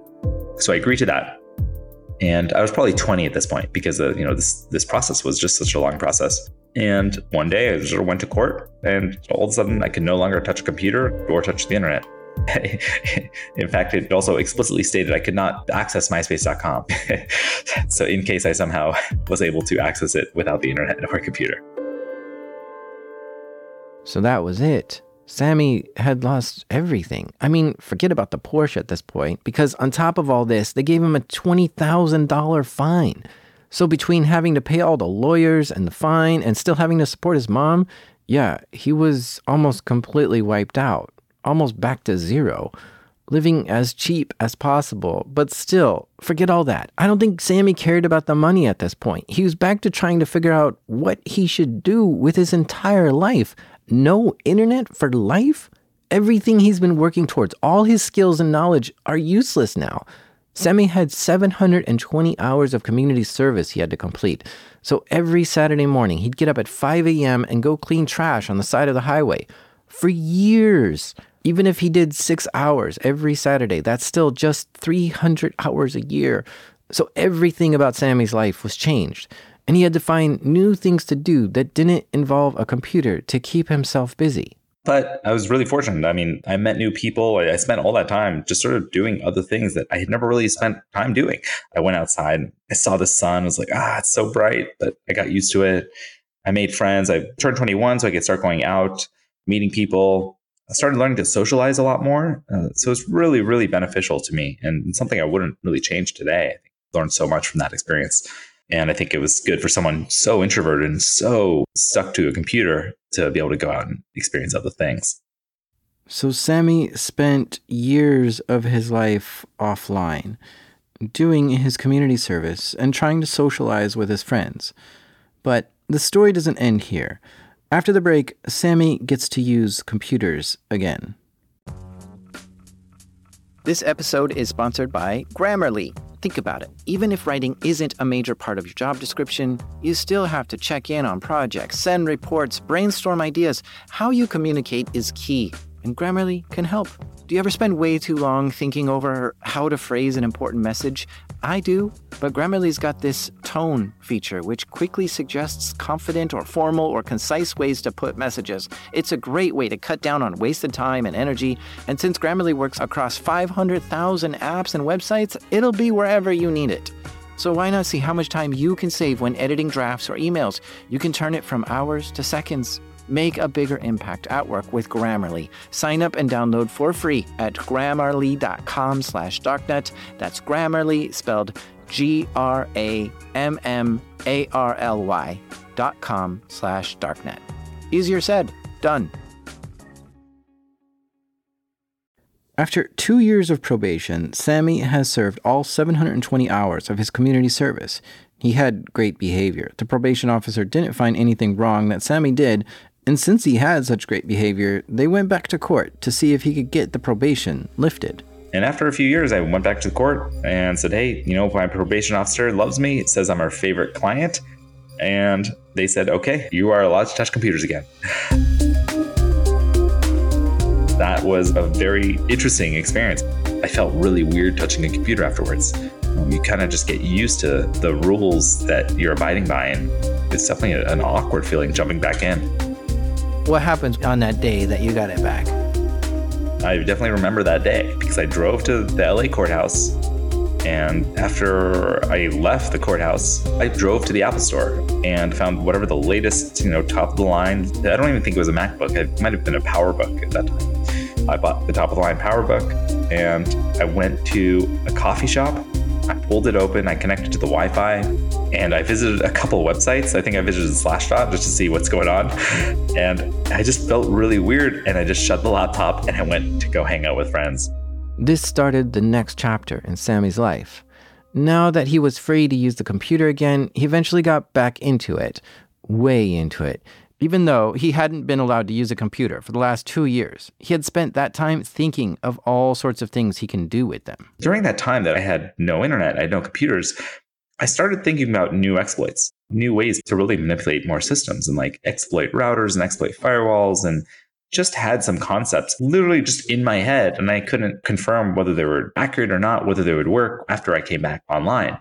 So I agreed to that and I was probably 20 at this point because of, you know this this process was just such a long process. And one day I just went to court, and all of a sudden I could no longer touch a computer or touch the internet. in fact, it also explicitly stated I could not access MySpace.com. so, in case I somehow was able to access it without the internet or computer. So that was it. Samy had lost everything. I mean, forget about the Porsche at this point, because on top of all this, they gave him a $20,000 fine. So between having to pay all the lawyers and the fine and still having to support his mom, yeah, he was almost completely wiped out, almost back to zero, living as cheap as possible. But still, forget all that. I don't think Samy cared about the money at this point. He was back to trying to figure out what he should do with his entire life no internet for life? Everything he's been working towards, all his skills and knowledge are useless now. Samy had 720 hours of community service he had to complete. So every Saturday morning, he'd get up at 5 a.m. and go clean trash on the side of the highway. For years, even if he did six hours every Saturday, that's still just 300 hours a year. So everything about Samy's life was changed and he had to find new things to do that didn't involve a computer to keep himself busy. But I was really fortunate. I mean, I met new people. I spent all that time just sort of doing other things that I had never really spent time doing. I went outside, I saw the sun, I was like, ah, it's so bright, but I got used to it. I made friends. I turned 21, so I could start going out, meeting people. I started learning to socialize a lot more. Uh, so it's really, really beneficial to me and something I wouldn't really change today. I learned so much from that experience. And I think it was good for someone so introverted and so stuck to a computer to be able to go out and experience other things. So, Samy spent years of his life offline, doing his community service and trying to socialize with his friends. But the story doesn't end here. After the break, Samy gets to use computers again. This episode is sponsored by Grammarly. Think about it. Even if writing isn't a major part of your job description, you still have to check in on projects, send reports, brainstorm ideas. How you communicate is key, and Grammarly can help. Do you ever spend way too long thinking over how to phrase an important message? I do, but Grammarly's got this tone feature which quickly suggests confident or formal or concise ways to put messages. It's a great way to cut down on wasted time and energy, and since Grammarly works across 500,000 apps and websites, it'll be wherever you need it. So why not see how much time you can save when editing drafts or emails? You can turn it from hours to seconds. Make a bigger impact at work with Grammarly. Sign up and download for free at grammarly.com slash darknet. That's Grammarly spelled G-R-A-M-M-A-R-L-Y dot com slash darknet. Easier said, done. After two years of probation, Samy has served all 720 hours of his community service. He had great behavior. The probation officer didn't find anything wrong that Samy did, and since he had such great behavior, they went back to court to see if he could get the probation lifted. And after a few years, I went back to the court and said, Hey, you know, my probation officer loves me. It says I'm her favorite client. And they said, Okay, you are allowed to touch computers again. that was a very interesting experience. I felt really weird touching a computer afterwards. You kind of just get used to the rules that you're abiding by, and it's definitely an awkward feeling jumping back in. What happens on that day that you got it back? I definitely remember that day because I drove to the LA courthouse. And after I left the courthouse, I drove to the Apple store and found whatever the latest, you know, top of the line. I don't even think it was a MacBook. It might have been a PowerBook at that time. I bought the top of the line PowerBook and I went to a coffee shop I pulled it open, I connected to the Wi Fi, and I visited a couple websites. I think I visited Slashdot just to see what's going on. And I just felt really weird, and I just shut the laptop and I went to go hang out with friends. This started the next chapter in Samy's life. Now that he was free to use the computer again, he eventually got back into it, way into it even though he hadn't been allowed to use a computer for the last two years. He had spent that time thinking of all sorts of things he can do with them. During that time that I had no internet, I had no computers, I started thinking about new exploits, new ways to really manipulate more systems and like exploit routers and exploit firewalls and just had some concepts literally just in my head and I couldn't confirm whether they were accurate or not, whether they would work after I came back online.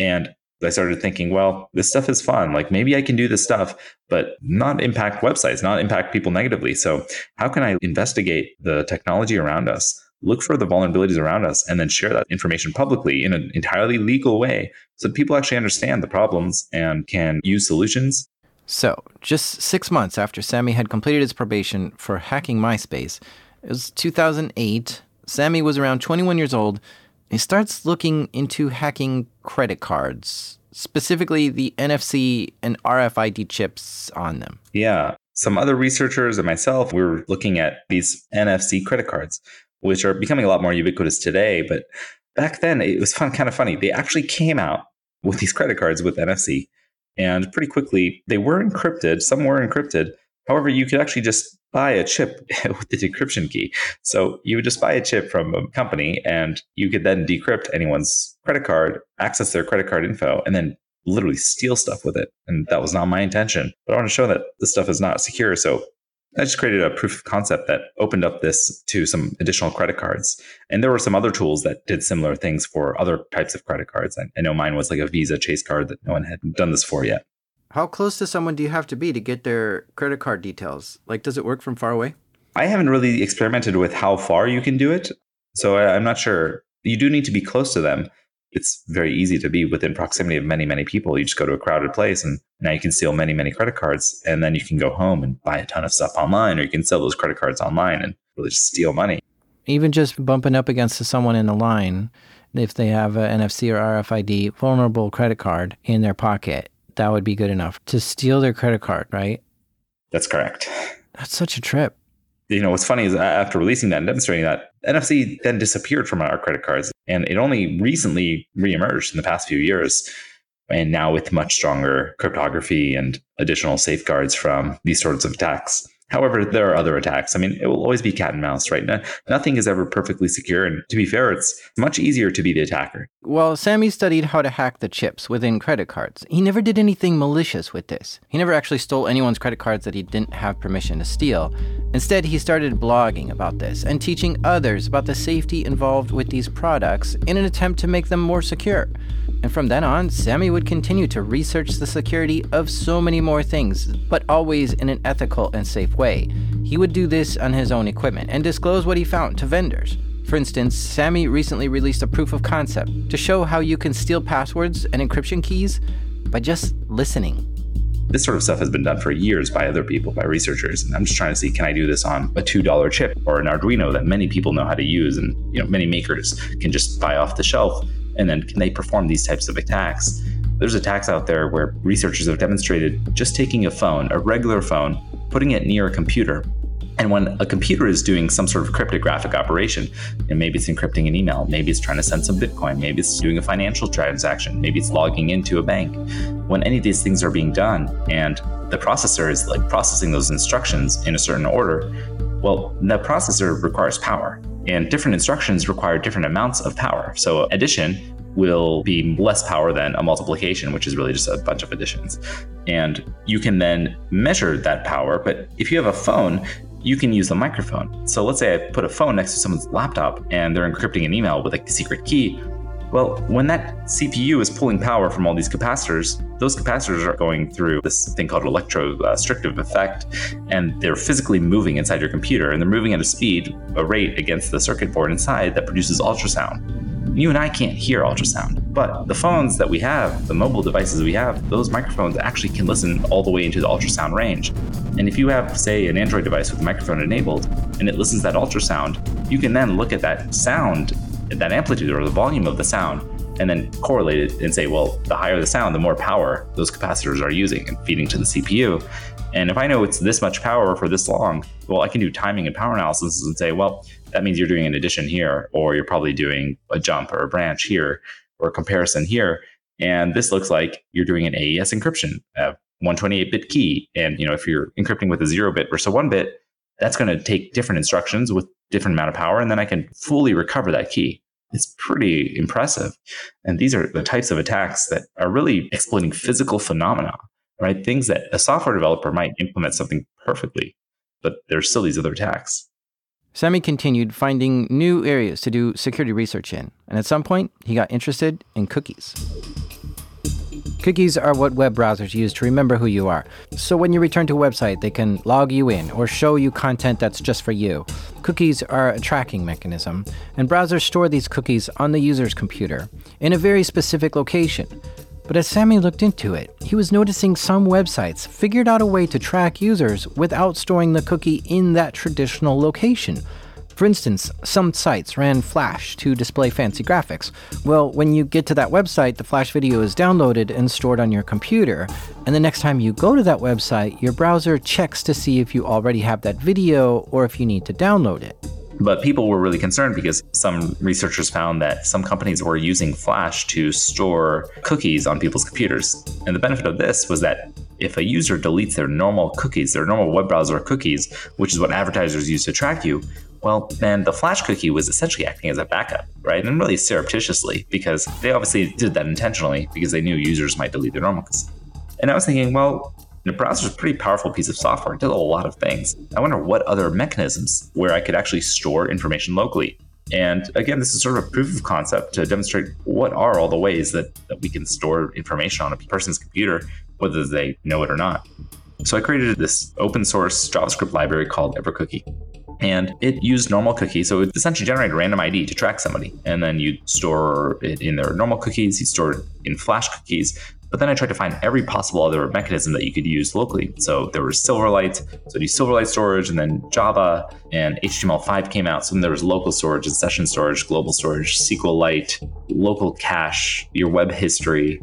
And I started thinking, well, this stuff is fun. Like maybe I can do this stuff, but not impact websites, not impact people negatively. So, how can I investigate the technology around us, look for the vulnerabilities around us, and then share that information publicly in an entirely legal way so that people actually understand the problems and can use solutions? So, just six months after Samy had completed his probation for hacking MySpace, it was 2008. Samy was around 21 years old he starts looking into hacking credit cards, specifically the NFC and RFID chips on them. Yeah. Some other researchers and myself, we were looking at these NFC credit cards, which are becoming a lot more ubiquitous today. But back then, it was fun, kind of funny. They actually came out with these credit cards with NFC. And pretty quickly, they were encrypted. Some were encrypted, However, you could actually just buy a chip with the decryption key. So you would just buy a chip from a company and you could then decrypt anyone's credit card, access their credit card info, and then literally steal stuff with it. And that was not my intention. But I want to show that this stuff is not secure. So I just created a proof of concept that opened up this to some additional credit cards. And there were some other tools that did similar things for other types of credit cards. I, I know mine was like a Visa Chase card that no one had done this for yet. How close to someone do you have to be to get their credit card details? Like, does it work from far away? I haven't really experimented with how far you can do it. So I, am not sure. You do need to be close to them. It's very easy to be within proximity of many, many people. You just go to a crowded place and now you can steal many, many credit cards. And then you can go home and buy a ton of stuff online, or you can sell those credit cards online and really just steal money. Even just bumping up against someone in the line, if they have an NFC or RFID vulnerable credit card in their pocket, that would be good enough to steal their credit card, right? That's correct. That's such a trip. You know, what's funny is after releasing that and demonstrating that, NFC then disappeared from our credit cards. And it only recently reemerged in the past few years. And now with much stronger cryptography and additional safeguards from these sorts of attacks. However, there are other attacks. I mean, it will always be cat and mouse, right? No, nothing is ever perfectly secure. And to be fair, it's much easier to be the attacker. Well, Samy studied how to hack the chips within credit cards. He never did anything malicious with this. He never actually stole anyone's credit cards that he didn't have permission to steal. Instead, he started blogging about this and teaching others about the safety involved with these products in an attempt to make them more secure. And from then on, Samy would continue to research the security of so many more things, but always in an ethical and safe way. He would do this on his own equipment and disclose what he found to vendors. For instance, Samy recently released a proof of concept to show how you can steal passwords and encryption keys by just listening. This sort of stuff has been done for years by other people, by researchers. And I'm just trying to see can I do this on a $2 chip or an Arduino that many people know how to use and you know many makers can just buy off the shelf and then can they perform these types of attacks? There's attacks out there where researchers have demonstrated just taking a phone, a regular phone, putting it near a computer. And when a computer is doing some sort of cryptographic operation, and maybe it's encrypting an email, maybe it's trying to send some Bitcoin, maybe it's doing a financial transaction, maybe it's logging into a bank. When any of these things are being done and the processor is like processing those instructions in a certain order, well, the processor requires power and different instructions require different amounts of power. So addition will be less power than a multiplication, which is really just a bunch of additions. And you can then measure that power. But if you have a phone, you can use the microphone. So let's say I put a phone next to someone's laptop and they're encrypting an email with a secret key. Well, when that CPU is pulling power from all these capacitors, those capacitors are going through this thing called electrostrictive effect, and they're physically moving inside your computer, and they're moving at a speed, a rate against the circuit board inside that produces ultrasound. You and I can't hear ultrasound, but the phones that we have, the mobile devices we have, those microphones actually can listen all the way into the ultrasound range. And if you have, say, an Android device with a microphone enabled and it listens to that ultrasound, you can then look at that sound that amplitude or the volume of the sound and then correlate it and say, well, the higher the sound, the more power those capacitors are using and feeding to the CPU. And if I know it's this much power for this long, well, I can do timing and power analysis and say, well, that means you're doing an addition here, or you're probably doing a jump or a branch here, or a comparison here. And this looks like you're doing an AES encryption, a 128-bit key. And you know, if you're encrypting with a zero bit versus a one bit, that's going to take different instructions with different amount of power, and then I can fully recover that key. It's pretty impressive. And these are the types of attacks that are really exploiting physical phenomena, right? Things that a software developer might implement something perfectly, but there's still these other attacks. Samy continued finding new areas to do security research in, and at some point, he got interested in cookies. Cookies are what web browsers use to remember who you are. So when you return to a website, they can log you in or show you content that's just for you. Cookies are a tracking mechanism, and browsers store these cookies on the user's computer in a very specific location. But as Samy looked into it, he was noticing some websites figured out a way to track users without storing the cookie in that traditional location. For instance, some sites ran Flash to display fancy graphics. Well, when you get to that website, the Flash video is downloaded and stored on your computer. And the next time you go to that website, your browser checks to see if you already have that video or if you need to download it. But people were really concerned because some researchers found that some companies were using Flash to store cookies on people's computers. And the benefit of this was that if a user deletes their normal cookies, their normal web browser cookies, which is what advertisers use to track you, well, then the Flash cookie was essentially acting as a backup, right? And really surreptitiously, because they obviously did that intentionally because they knew users might delete their normal cookies. And I was thinking, well, the browser is a pretty powerful piece of software. It does a lot of things. I wonder what other mechanisms where I could actually store information locally. And again, this is sort of a proof of concept to demonstrate what are all the ways that, that we can store information on a person's computer, whether they know it or not. So I created this open source JavaScript library called EverCookie and it used normal cookies. So it essentially generated random ID to track somebody. And then you store it in their normal cookies, you store it in flash cookies. But then I tried to find every possible other mechanism that you could use locally. So there was Silverlight, so do Silverlight storage, and then Java and HTML5 came out. So then there was local storage and session storage, global storage, SQLite, local cache, your web history,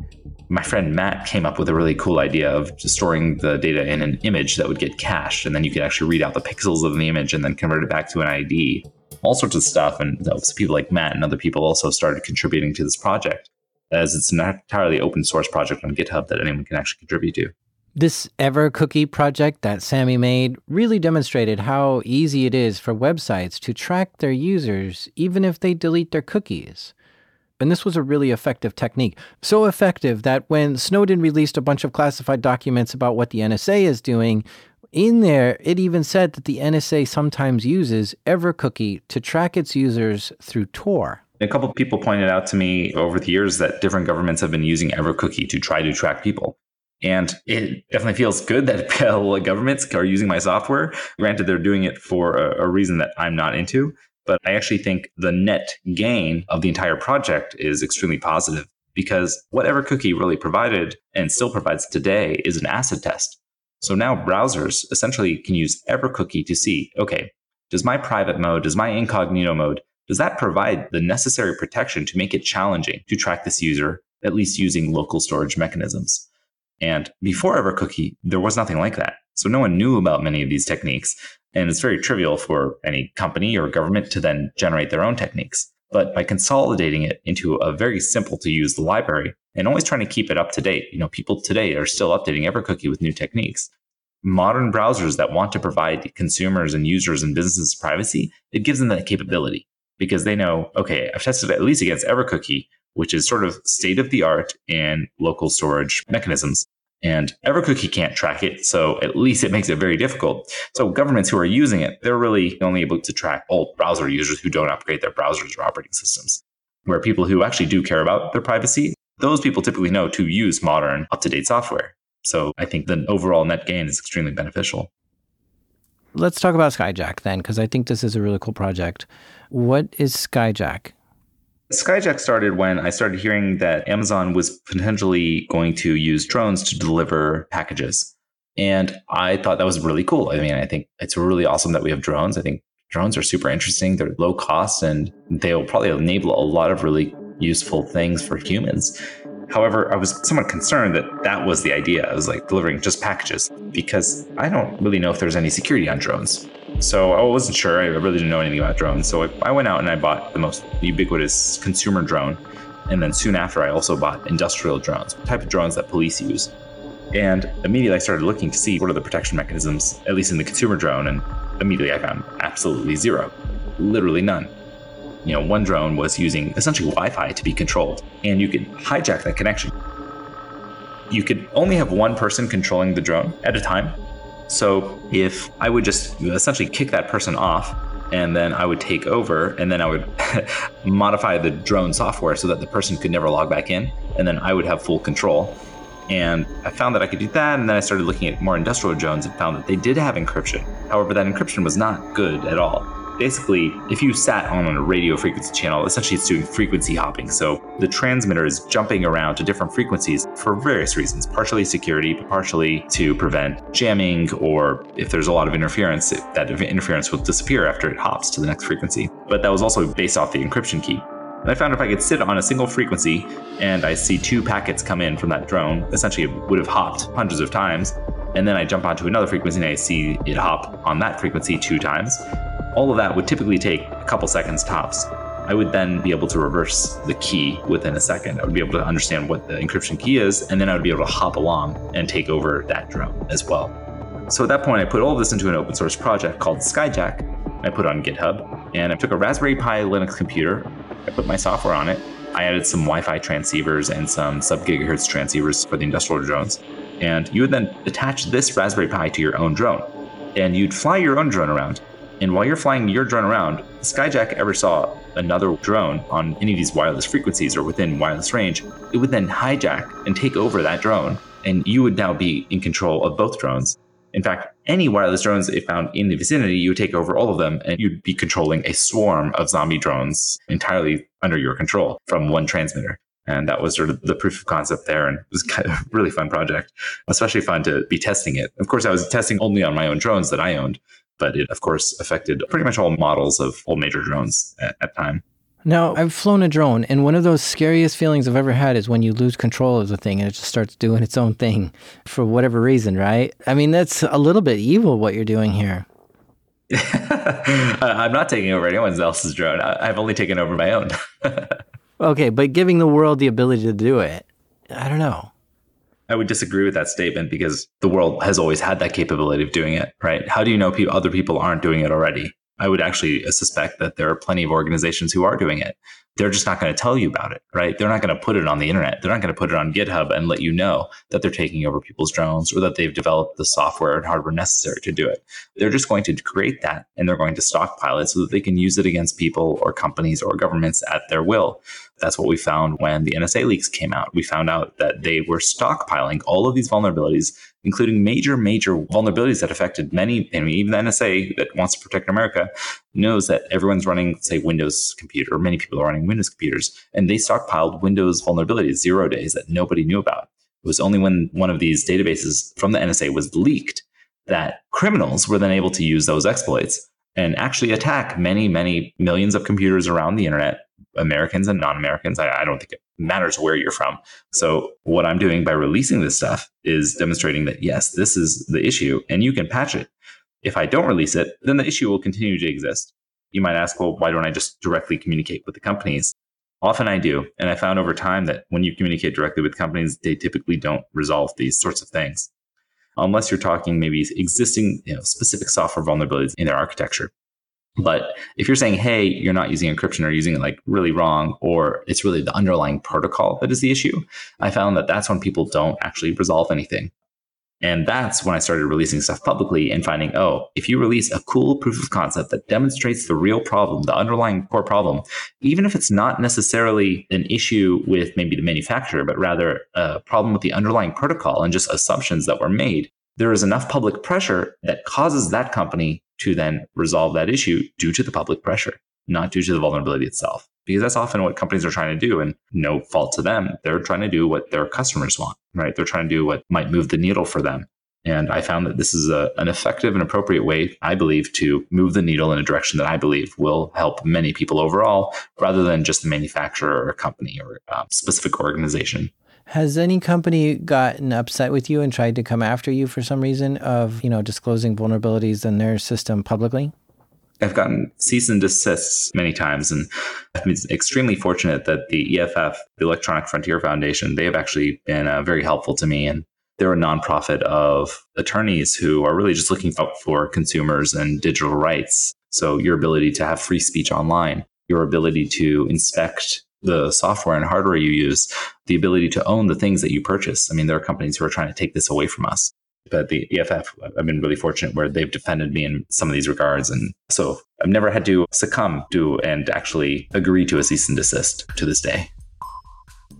my friend Matt came up with a really cool idea of storing the data in an image that would get cached, and then you could actually read out the pixels of the image and then convert it back to an ID. All sorts of stuff, and people like Matt and other people also started contributing to this project, as it's an entirely open source project on GitHub that anyone can actually contribute to. This EverCookie project that Samy made really demonstrated how easy it is for websites to track their users even if they delete their cookies. And this was a really effective technique. So effective that when Snowden released a bunch of classified documents about what the NSA is doing, in there, it even said that the NSA sometimes uses EverCookie to track its users through Tor. A couple people pointed out to me over the years that different governments have been using EverCookie to try to track people. And it definitely feels good that governments are using my software. Granted, they're doing it for a, a reason that I'm not into, but I actually think the net gain of the entire project is extremely positive because what EverCookie really provided and still provides today is an acid test. So now browsers essentially can use EverCookie to see, okay, does my private mode, does my incognito mode, does that provide the necessary protection to make it challenging to track this user, at least using local storage mechanisms? And before EverCookie, there was nothing like that. So no one knew about many of these techniques. And it's very trivial for any company or government to then generate their own techniques. But by consolidating it into a very simple to use library and always trying to keep it up to date, you know, people today are still updating EverCookie with new techniques. Modern browsers that want to provide consumers and users and businesses privacy, it gives them that capability because they know, okay, I've tested at least against EverCookie, which is sort of state of the art in local storage mechanisms. And EverCookie can't track it, so at least it makes it very difficult. So governments who are using it, they're really only able to track old browser users who don't upgrade their browsers or operating systems. Where people who actually do care about their privacy, those people typically know to use modern, up-to-date software. So I think the overall net gain is extremely beneficial. Let's talk about Skyjack then, because I think this is a really cool project. What is Skyjack? Skyjack started when I started hearing that Amazon was potentially going to use drones to deliver packages. And I thought that was really cool. I mean, I think it's really awesome that we have drones. I think drones are super interesting. They're low cost and they'll probably enable a lot of really useful things for humans. However, I was somewhat concerned that that was the idea. I was like delivering just packages because I don't really know if there's any security on drones. So I wasn't sure. I really didn't know anything about drones. So I went out and I bought the most ubiquitous consumer drone. And then soon after, I also bought industrial drones, type of drones that police use. And immediately I started looking to see what are the protection mechanisms, at least in the consumer drone. And immediately I found absolutely zero, literally none. You know, one drone was using essentially Wi Fi to be controlled, and you could hijack that connection. You could only have one person controlling the drone at a time, so if I would just essentially kick that person off, and then I would take over, and then I would modify the drone software so that the person could never log back in, and then I would have full control. And I found that I could do that, and then I started looking at more industrial drones and found that they did have encryption. However, that encryption was not good at all basically, if you sat on a radio frequency channel, essentially it's doing frequency hopping. So the transmitter is jumping around to different frequencies for various reasons, partially security, but partially to prevent jamming, or if there's a lot of interference, that interference will disappear after it hops to the next frequency. But that was also based off the encryption key. And I found if I could sit on a single frequency and I see two packets come in from that drone, essentially it would have hopped hundreds of times. And then I jump onto another frequency and I see it hop on that frequency two times all of that would typically take a couple seconds tops. I would then be able to reverse the key within a second. I would be able to understand what the encryption key is, and then I would be able to hop along and take over that drone as well. So at that point, I put all of this into an open source project called Skyjack. I put it on GitHub, and I took a Raspberry Pi Linux computer. I put my software on it. I added some Wi-Fi transceivers and some sub-gigahertz transceivers for the industrial drones. And you would then attach this Raspberry Pi to your own drone, and you'd fly your own drone around. And while you're flying your drone around, Skyjack ever saw another drone on any of these wireless frequencies or within wireless range, it would then hijack and take over that drone. And you would now be in control of both drones. In fact, any wireless drones it found in the vicinity, you would take over all of them and you'd be controlling a swarm of zombie drones entirely under your control from one transmitter. And that was sort of the proof of concept there. And it was kind of a really fun project, especially fun to be testing it. Of course, I was testing only on my own drones that I owned, but it, of course, affected pretty much all models of all major drones at, at time. Now, I've flown a drone, and one of those scariest feelings I've ever had is when you lose control of the thing and it just starts doing its own thing for whatever reason, right? I mean, that's a little bit evil what you're doing here. I'm not taking over anyone else's drone. I've only taken over my own. okay, but giving the world the ability to do it, I don't know. I would disagree with that statement because the world has always had that capability of doing it, right? How do you know pe- other people aren't doing it already? I would actually suspect that there are plenty of organizations who are doing it. They're just not going to tell you about it, right? They're not going to put it on the internet. They're not going to put it on GitHub and let you know that they're taking over people's drones or that they've developed the software and hardware necessary to do it. They're just going to create that and they're going to stockpile it so that they can use it against people or companies or governments at their will. That's what we found when the NSA leaks came out. We found out that they were stockpiling all of these vulnerabilities, including major, major vulnerabilities that affected many, I mean, even the NSA that wants to protect America knows that everyone's running, say, Windows computer, or many people are running Windows computers, and they stockpiled Windows vulnerabilities, zero days that nobody knew about. It was only when one of these databases from the NSA was leaked that criminals were then able to use those exploits and actually attack many, many millions of computers around the internet Americans and non Americans. I, I, don't think matters where you're from. So, what I'm doing by releasing this stuff is demonstrating that, yes, this is the issue and you can patch it. If I don't release it, then the issue will continue to exist. You might ask, well, why don't I just directly communicate with the companies? Often I do. And I found over time that when you communicate directly with companies, they typically don't resolve these sorts of things unless you're talking maybe existing you know, specific software vulnerabilities in their architecture. But if you're saying, hey, you're not using encryption or using it like really wrong, or it's really the underlying protocol that is the issue, I found that that's when people don't actually resolve anything. And that's when I started releasing stuff publicly and finding, oh, if you release a cool proof of concept that demonstrates the real problem, the underlying core problem, even if it's not necessarily an issue with maybe the manufacturer, but rather a problem with the underlying protocol and just assumptions that were made, there is enough public pressure that causes that company to then resolve that issue due to the public pressure, not due to the vulnerability itself. Because that's often what companies are trying to do, and no fault to them. They're trying to do what their customers want, right? They're trying to do what might move the needle for them. And I found that this is a, an effective and appropriate way, I believe, to move the needle in a direction that I believe will help many people overall, rather than just the manufacturer or company or a specific organization. Has any company gotten upset with you and tried to come after you for some reason of, you know, disclosing vulnerabilities in their system publicly? I've gotten cease and desists many times, and I've been extremely fortunate that the EFF, the Electronic Frontier Foundation, they have actually been uh, very helpful to me. And they're a nonprofit of attorneys who are really just looking out for consumers and digital rights. So your ability to have free speech online, your ability to inspect the software and hardware you use, the ability to own the things that you purchase. I mean, there are companies who are trying to take this away from us. But the EFF, I've been really fortunate where they've defended me in some of these regards. And so I've never had to succumb to and actually agree to a cease and desist to this day.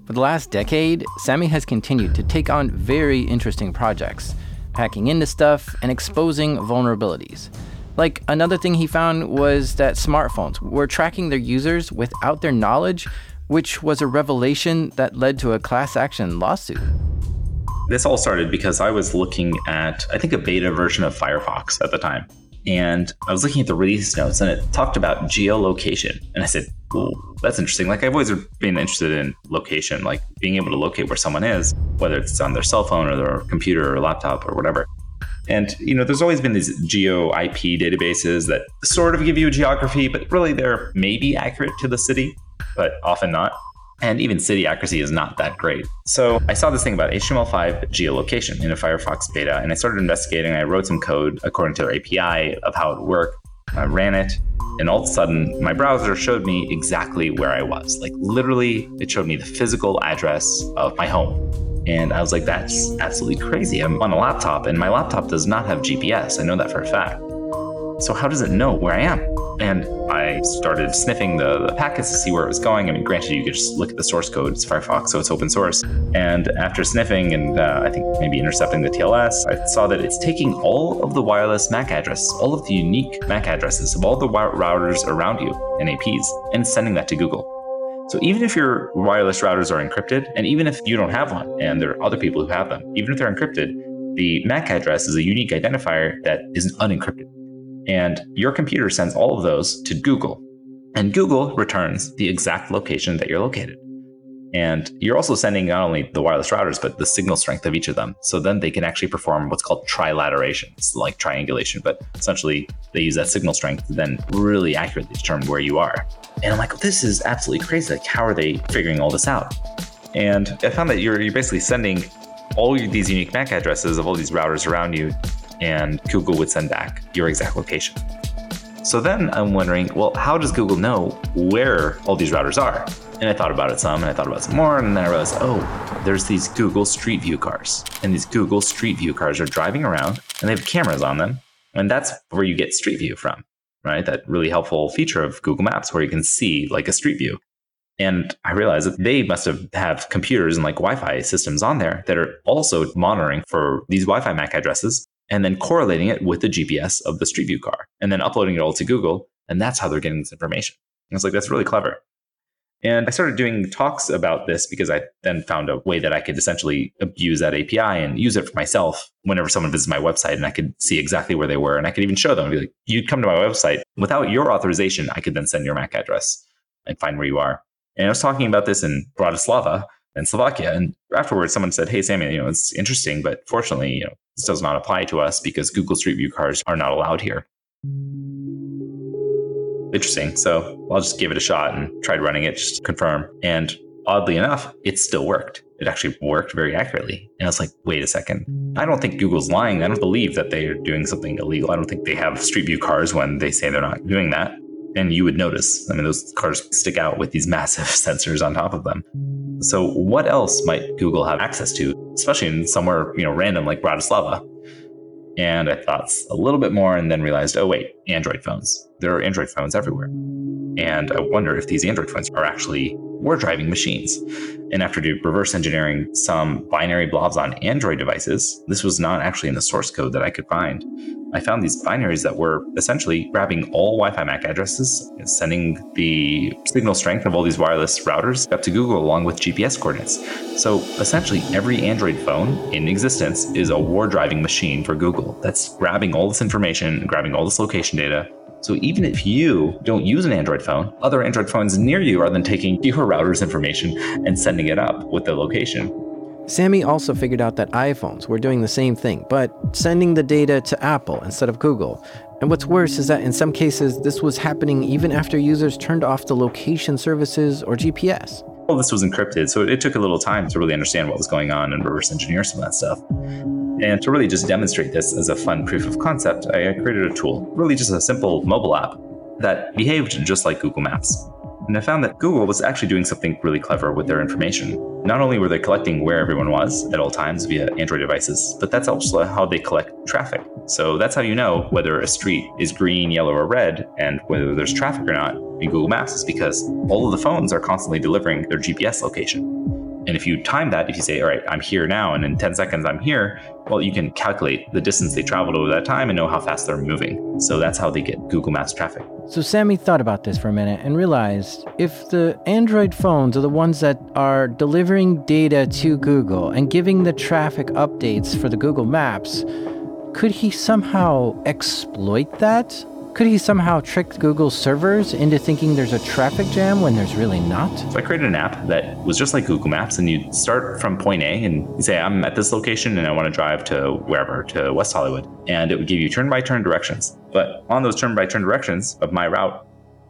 For the last decade, Samy has continued to take on very interesting projects, hacking into stuff and exposing vulnerabilities. Like another thing he found was that smartphones were tracking their users without their knowledge, which was a revelation that led to a class action lawsuit. This all started because I was looking at, I think, a beta version of Firefox at the time. And I was looking at the release notes and it talked about geolocation. And I said, "Ooh, that's interesting. Like, I've always been interested in location, like being able to locate where someone is, whether it's on their cell phone or their computer or laptop or whatever. And you know, there's always been these geo IP databases that sort of give you a geography, but really they're maybe accurate to the city, but often not. And even city accuracy is not that great. So I saw this thing about HTML5 geolocation in a Firefox beta, and I started investigating. I wrote some code according to their API of how it worked. I ran it, and all of a sudden, my browser showed me exactly where I was. Like literally, it showed me the physical address of my home. And I was like, that's absolutely crazy. I'm on a laptop and my laptop does not have GPS. I know that for a fact. So, how does it know where I am? And I started sniffing the, the, packets to see where it was going. I mean, granted, you could just look at the source code. It's Firefox, so it's open source. And after sniffing and uh, I think maybe intercepting the TLS, I saw that it's taking all of the wireless MAC addresses, all of the unique MAC addresses of all the routers around you, NAPs, and sending that to Google. So even if your wireless routers are encrypted, and even if you don't have one and there are other people who have them, even if they're encrypted, the MAC address is a unique identifier that isn't unencrypted. And your computer sends all of those to Google. And Google returns the exact location that you're located. And you're also sending not only the wireless routers, but the signal strength of each of them. So then they can actually perform what's called trilateration. It's like triangulation, but essentially they use that signal strength to then really accurately determine where you are. And I'm like, this is absolutely crazy. Like, how are they figuring all this out? And I found that you're, you're basically sending all these unique MAC addresses of all these routers around you, and Google would send back your exact location. So then I'm wondering, well, how does Google know where all these routers are? And I thought about it some, and I thought about some more, and then I realized, oh, there's these Google Street View cars. And these Google Street View cars are driving around, and they have cameras on them. And that's where you get Street View from, right? That really helpful feature of Google Maps where you can see like a Street View. And I realized that they must have have computers and like Wi-Fi systems on there that are also monitoring for these Wi-Fi MAC addresses and then correlating it with the GPS of the Street View car and then uploading it all to Google. And that's how they're getting this information. And it's like, that's really clever. And I started doing talks about this because I then found a way that I could essentially abuse that API and use it for myself whenever someone visits my website and I could see exactly where they were. And I could even show them, be like, you'd come to my website without your authorization. I could then send your MAC address and find where you are. And I was talking about this in Bratislava in Slovakia. And afterwards, someone said, Hey, Samy, you know, it's interesting, but fortunately, you know, this does not apply to us because Google Street View cars are not allowed here. Interesting. So I'll just give it a shot and tried running it just to confirm. And oddly enough, it still worked. It actually worked very accurately. And I was like, wait a second. I don't think Google's lying. I don't believe that they're doing something illegal. I don't think they have Street View cars when they say they're not doing that. And you would notice. I mean, those cars stick out with these massive sensors on top of them. So what else might Google have access to, especially in somewhere, you know, random like Bratislava? And I thought a little bit more and then realized, oh, wait, Android phones. There are Android phones everywhere. And I wonder if these Android phones are actually war driving machines. And after reverse engineering some binary blobs on Android devices, this was not actually in the source code that I could find. I found these binaries that were essentially grabbing all Wi Fi MAC addresses, sending the signal strength of all these wireless routers up to Google along with GPS coordinates. So essentially, every Android phone in existence is a war driving machine for Google that's grabbing all this information, grabbing all this location data. So even if you don't use an Android phone, other Android phones near you are then taking your router's information and sending it up with the location. Samy also figured out that iPhones were doing the same thing, but sending the data to Apple instead of Google. And what's worse is that in some cases, this was happening even after users turned off the location services or GPS. All this was encrypted, so it took a little time to really understand what was going on and reverse engineer some of that stuff. And to really just demonstrate this as a fun proof of concept, I created a tool, really just a simple mobile app that behaved just like Google Maps. And I found that Google was actually doing something really clever with their information. Not only were they collecting where everyone was at all times via Android devices, but that's also how they collect traffic. So that's how you know whether a street is green, yellow, or red, and whether there's traffic or not in Google Maps is because all of the phones are constantly delivering their GPS location. And if you time that, if you say, all right, I'm here now, and in 10 seconds I'm here, well, you can calculate the distance they traveled over that time and know how fast they're moving. So that's how they get Google Maps traffic. So Samy thought about this for a minute and realized if the Android phones are the ones that are delivering data to Google and giving the traffic updates for the Google Maps, could he somehow exploit that? Could he somehow trick Google's servers into thinking there's a traffic jam when there's really not? So I created an app that was just like Google Maps, and you'd start from point A and you say, I'm at this location and I want to drive to wherever, to West Hollywood. And it would give you turn by turn directions. But on those turn by turn directions of my route,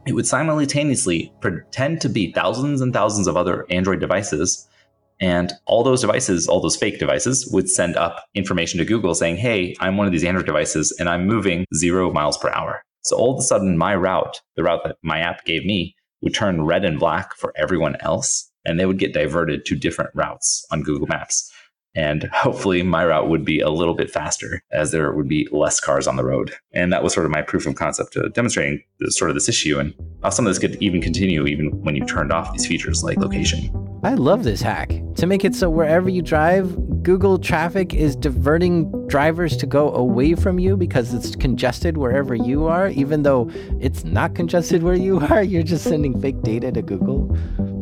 it would simultaneously pretend to be thousands and thousands of other Android devices. And all those devices, all those fake devices, would send up information to Google saying, Hey, I'm one of these Android devices and I'm moving zero miles per hour. So all of a sudden, my route, the route that my app gave me, would turn red and black for everyone else, and they would get diverted to different routes on Google Maps. And hopefully, my route would be a little bit faster as there would be less cars on the road. And that was sort of my proof of concept to demonstrating sort of this issue and how some of this could even continue even when you turned off these features like location. I love this hack to make it so wherever you drive, Google traffic is diverting drivers to go away from you because it's congested wherever you are, even though it's not congested where you are. You're just sending fake data to Google.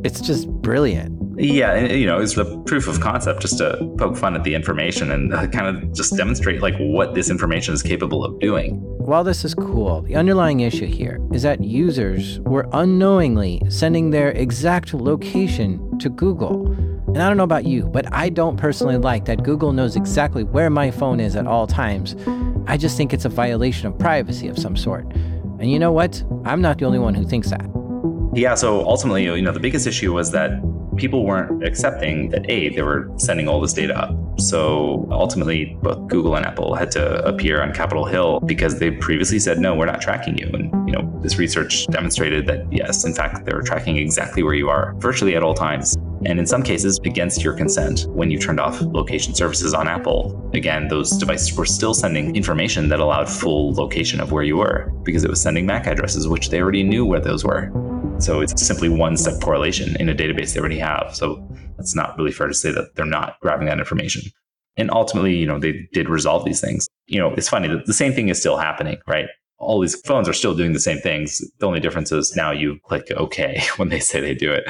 It's just brilliant. Yeah, you know, it's the proof of concept just to poke fun at the information and kind of just demonstrate like what this information is capable of doing. While this is cool, the underlying issue here is that users were unknowingly sending their exact location to Google. And I don't know about you, but I don't personally like that Google knows exactly where my phone is at all times. I just think it's a violation of privacy of some sort. And you know what? I'm not the only one who thinks that. Yeah, so ultimately, you know, the biggest issue was that people weren't accepting that A, they were sending all this data up. So ultimately, both Google and Apple had to appear on Capitol Hill because they previously said, no, we're not tracking you. And, you know, this research demonstrated that, yes, in fact, they were tracking exactly where you are virtually at all times. And in some cases, against your consent, when you turned off location services on Apple, again, those devices were still sending information that allowed full location of where you were because it was sending MAC addresses, which they already knew where those were. So it's simply one step correlation in a database they already have. So it's not really fair to say that they're not grabbing that information. And ultimately, you know, they did resolve these things. You know, it's funny that the same thing is still happening, right? All these phones are still doing the same things. The only difference is now you click OK when they say they do it.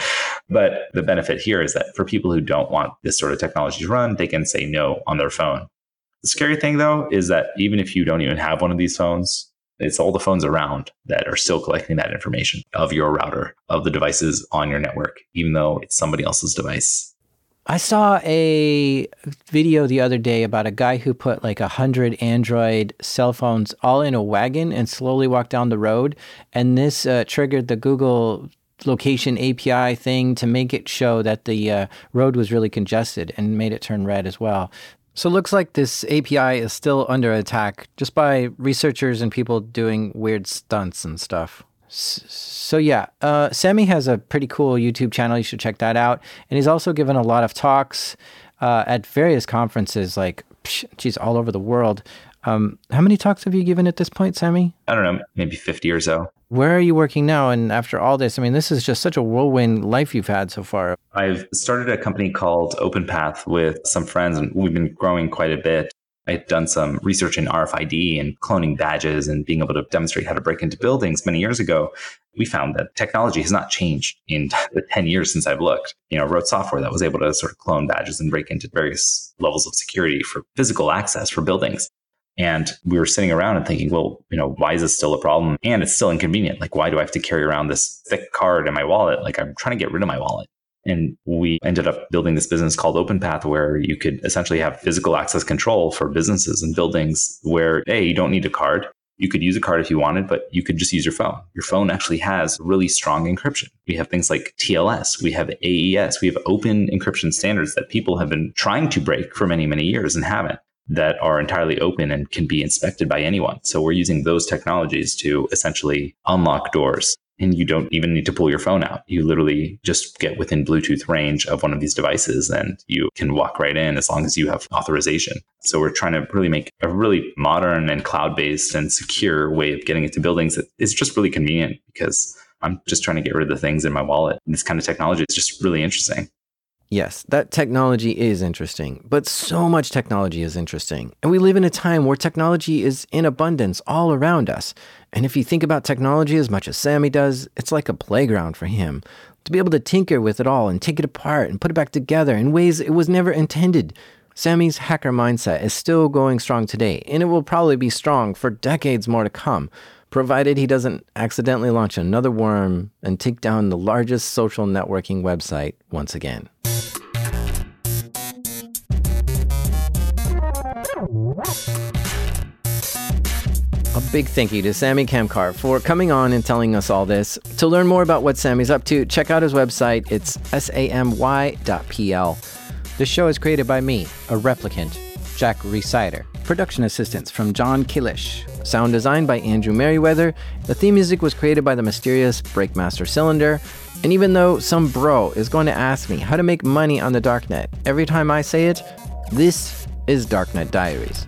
But the benefit here is that for people who don't want this sort of technology to run, they can say no on their phone. The scary thing, though, is that even if you don't even have one of these phones, it's all the phones around that are still collecting that information of your router, of the devices on your network, even though it's somebody else's device. I saw a video the other day about a guy who put like a hundred Android cell phones all in a wagon and slowly walked down the road. And this uh, triggered the Google location API thing to make it show that the uh, road was really congested and made it turn red as well. So it looks like this API is still under attack just by researchers and people doing weird stunts and stuff. So yeah, uh, Samy has a pretty cool YouTube channel. You should check that out. And he's also given a lot of talks uh, at various conferences, like geez, all over the world. Um, how many talks have you given at this point, Samy? I don't know, maybe fifty or so. Where are you working now? And after all this, I mean, this is just such a whirlwind life you've had so far. I've started a company called OpenPath with some friends, and we've been growing quite a bit. I'd done some research in RFID and cloning badges and being able to demonstrate how to break into buildings many years ago. We found that technology has not changed in the 10 years since I've looked. You know, wrote software that was able to sort of clone badges and break into various levels of security for physical access for buildings. And we were sitting around and thinking, well, you know, why is this still a problem? And it's still inconvenient. Like, why do I have to carry around this thick card in my wallet? Like, I'm trying to get rid of my wallet. And we ended up building this business called OpenPath, where you could essentially have physical access control for businesses and buildings where, A, you don't need a card. You could use a card if you wanted, but you could just use your phone. Your phone actually has really strong encryption. We have things like TLS, we have AES, we have open encryption standards that people have been trying to break for many, many years and haven't that are entirely open and can be inspected by anyone. So we're using those technologies to essentially unlock doors. And you don't even need to pull your phone out. You literally just get within Bluetooth range of one of these devices and you can walk right in as long as you have authorization. So we're trying to really make a really modern and cloud based and secure way of getting into buildings that is just really convenient because I'm just trying to get rid of the things in my wallet. And this kind of technology is just really interesting. Yes, that technology is interesting, but so much technology is interesting. And we live in a time where technology is in abundance all around us. And if you think about technology as much as Samy does, it's like a playground for him. To be able to tinker with it all and take it apart and put it back together in ways it was never intended. Samy's hacker mindset is still going strong today, and it will probably be strong for decades more to come provided he doesn't accidentally launch another worm and take down the largest social networking website once again. A big thank you to Samy Kamkar for coming on and telling us all this. To learn more about what Samy's up to, check out his website. It's samy.pl. This show is created by me, a replicant, Jack Rhysider. Production assistance from John Kilish. Sound design by Andrew Meriwether. The theme music was created by the mysterious Breakmaster Cylinder. And even though some bro is going to ask me how to make money on the darknet, every time I say it, this is Darknet Diaries.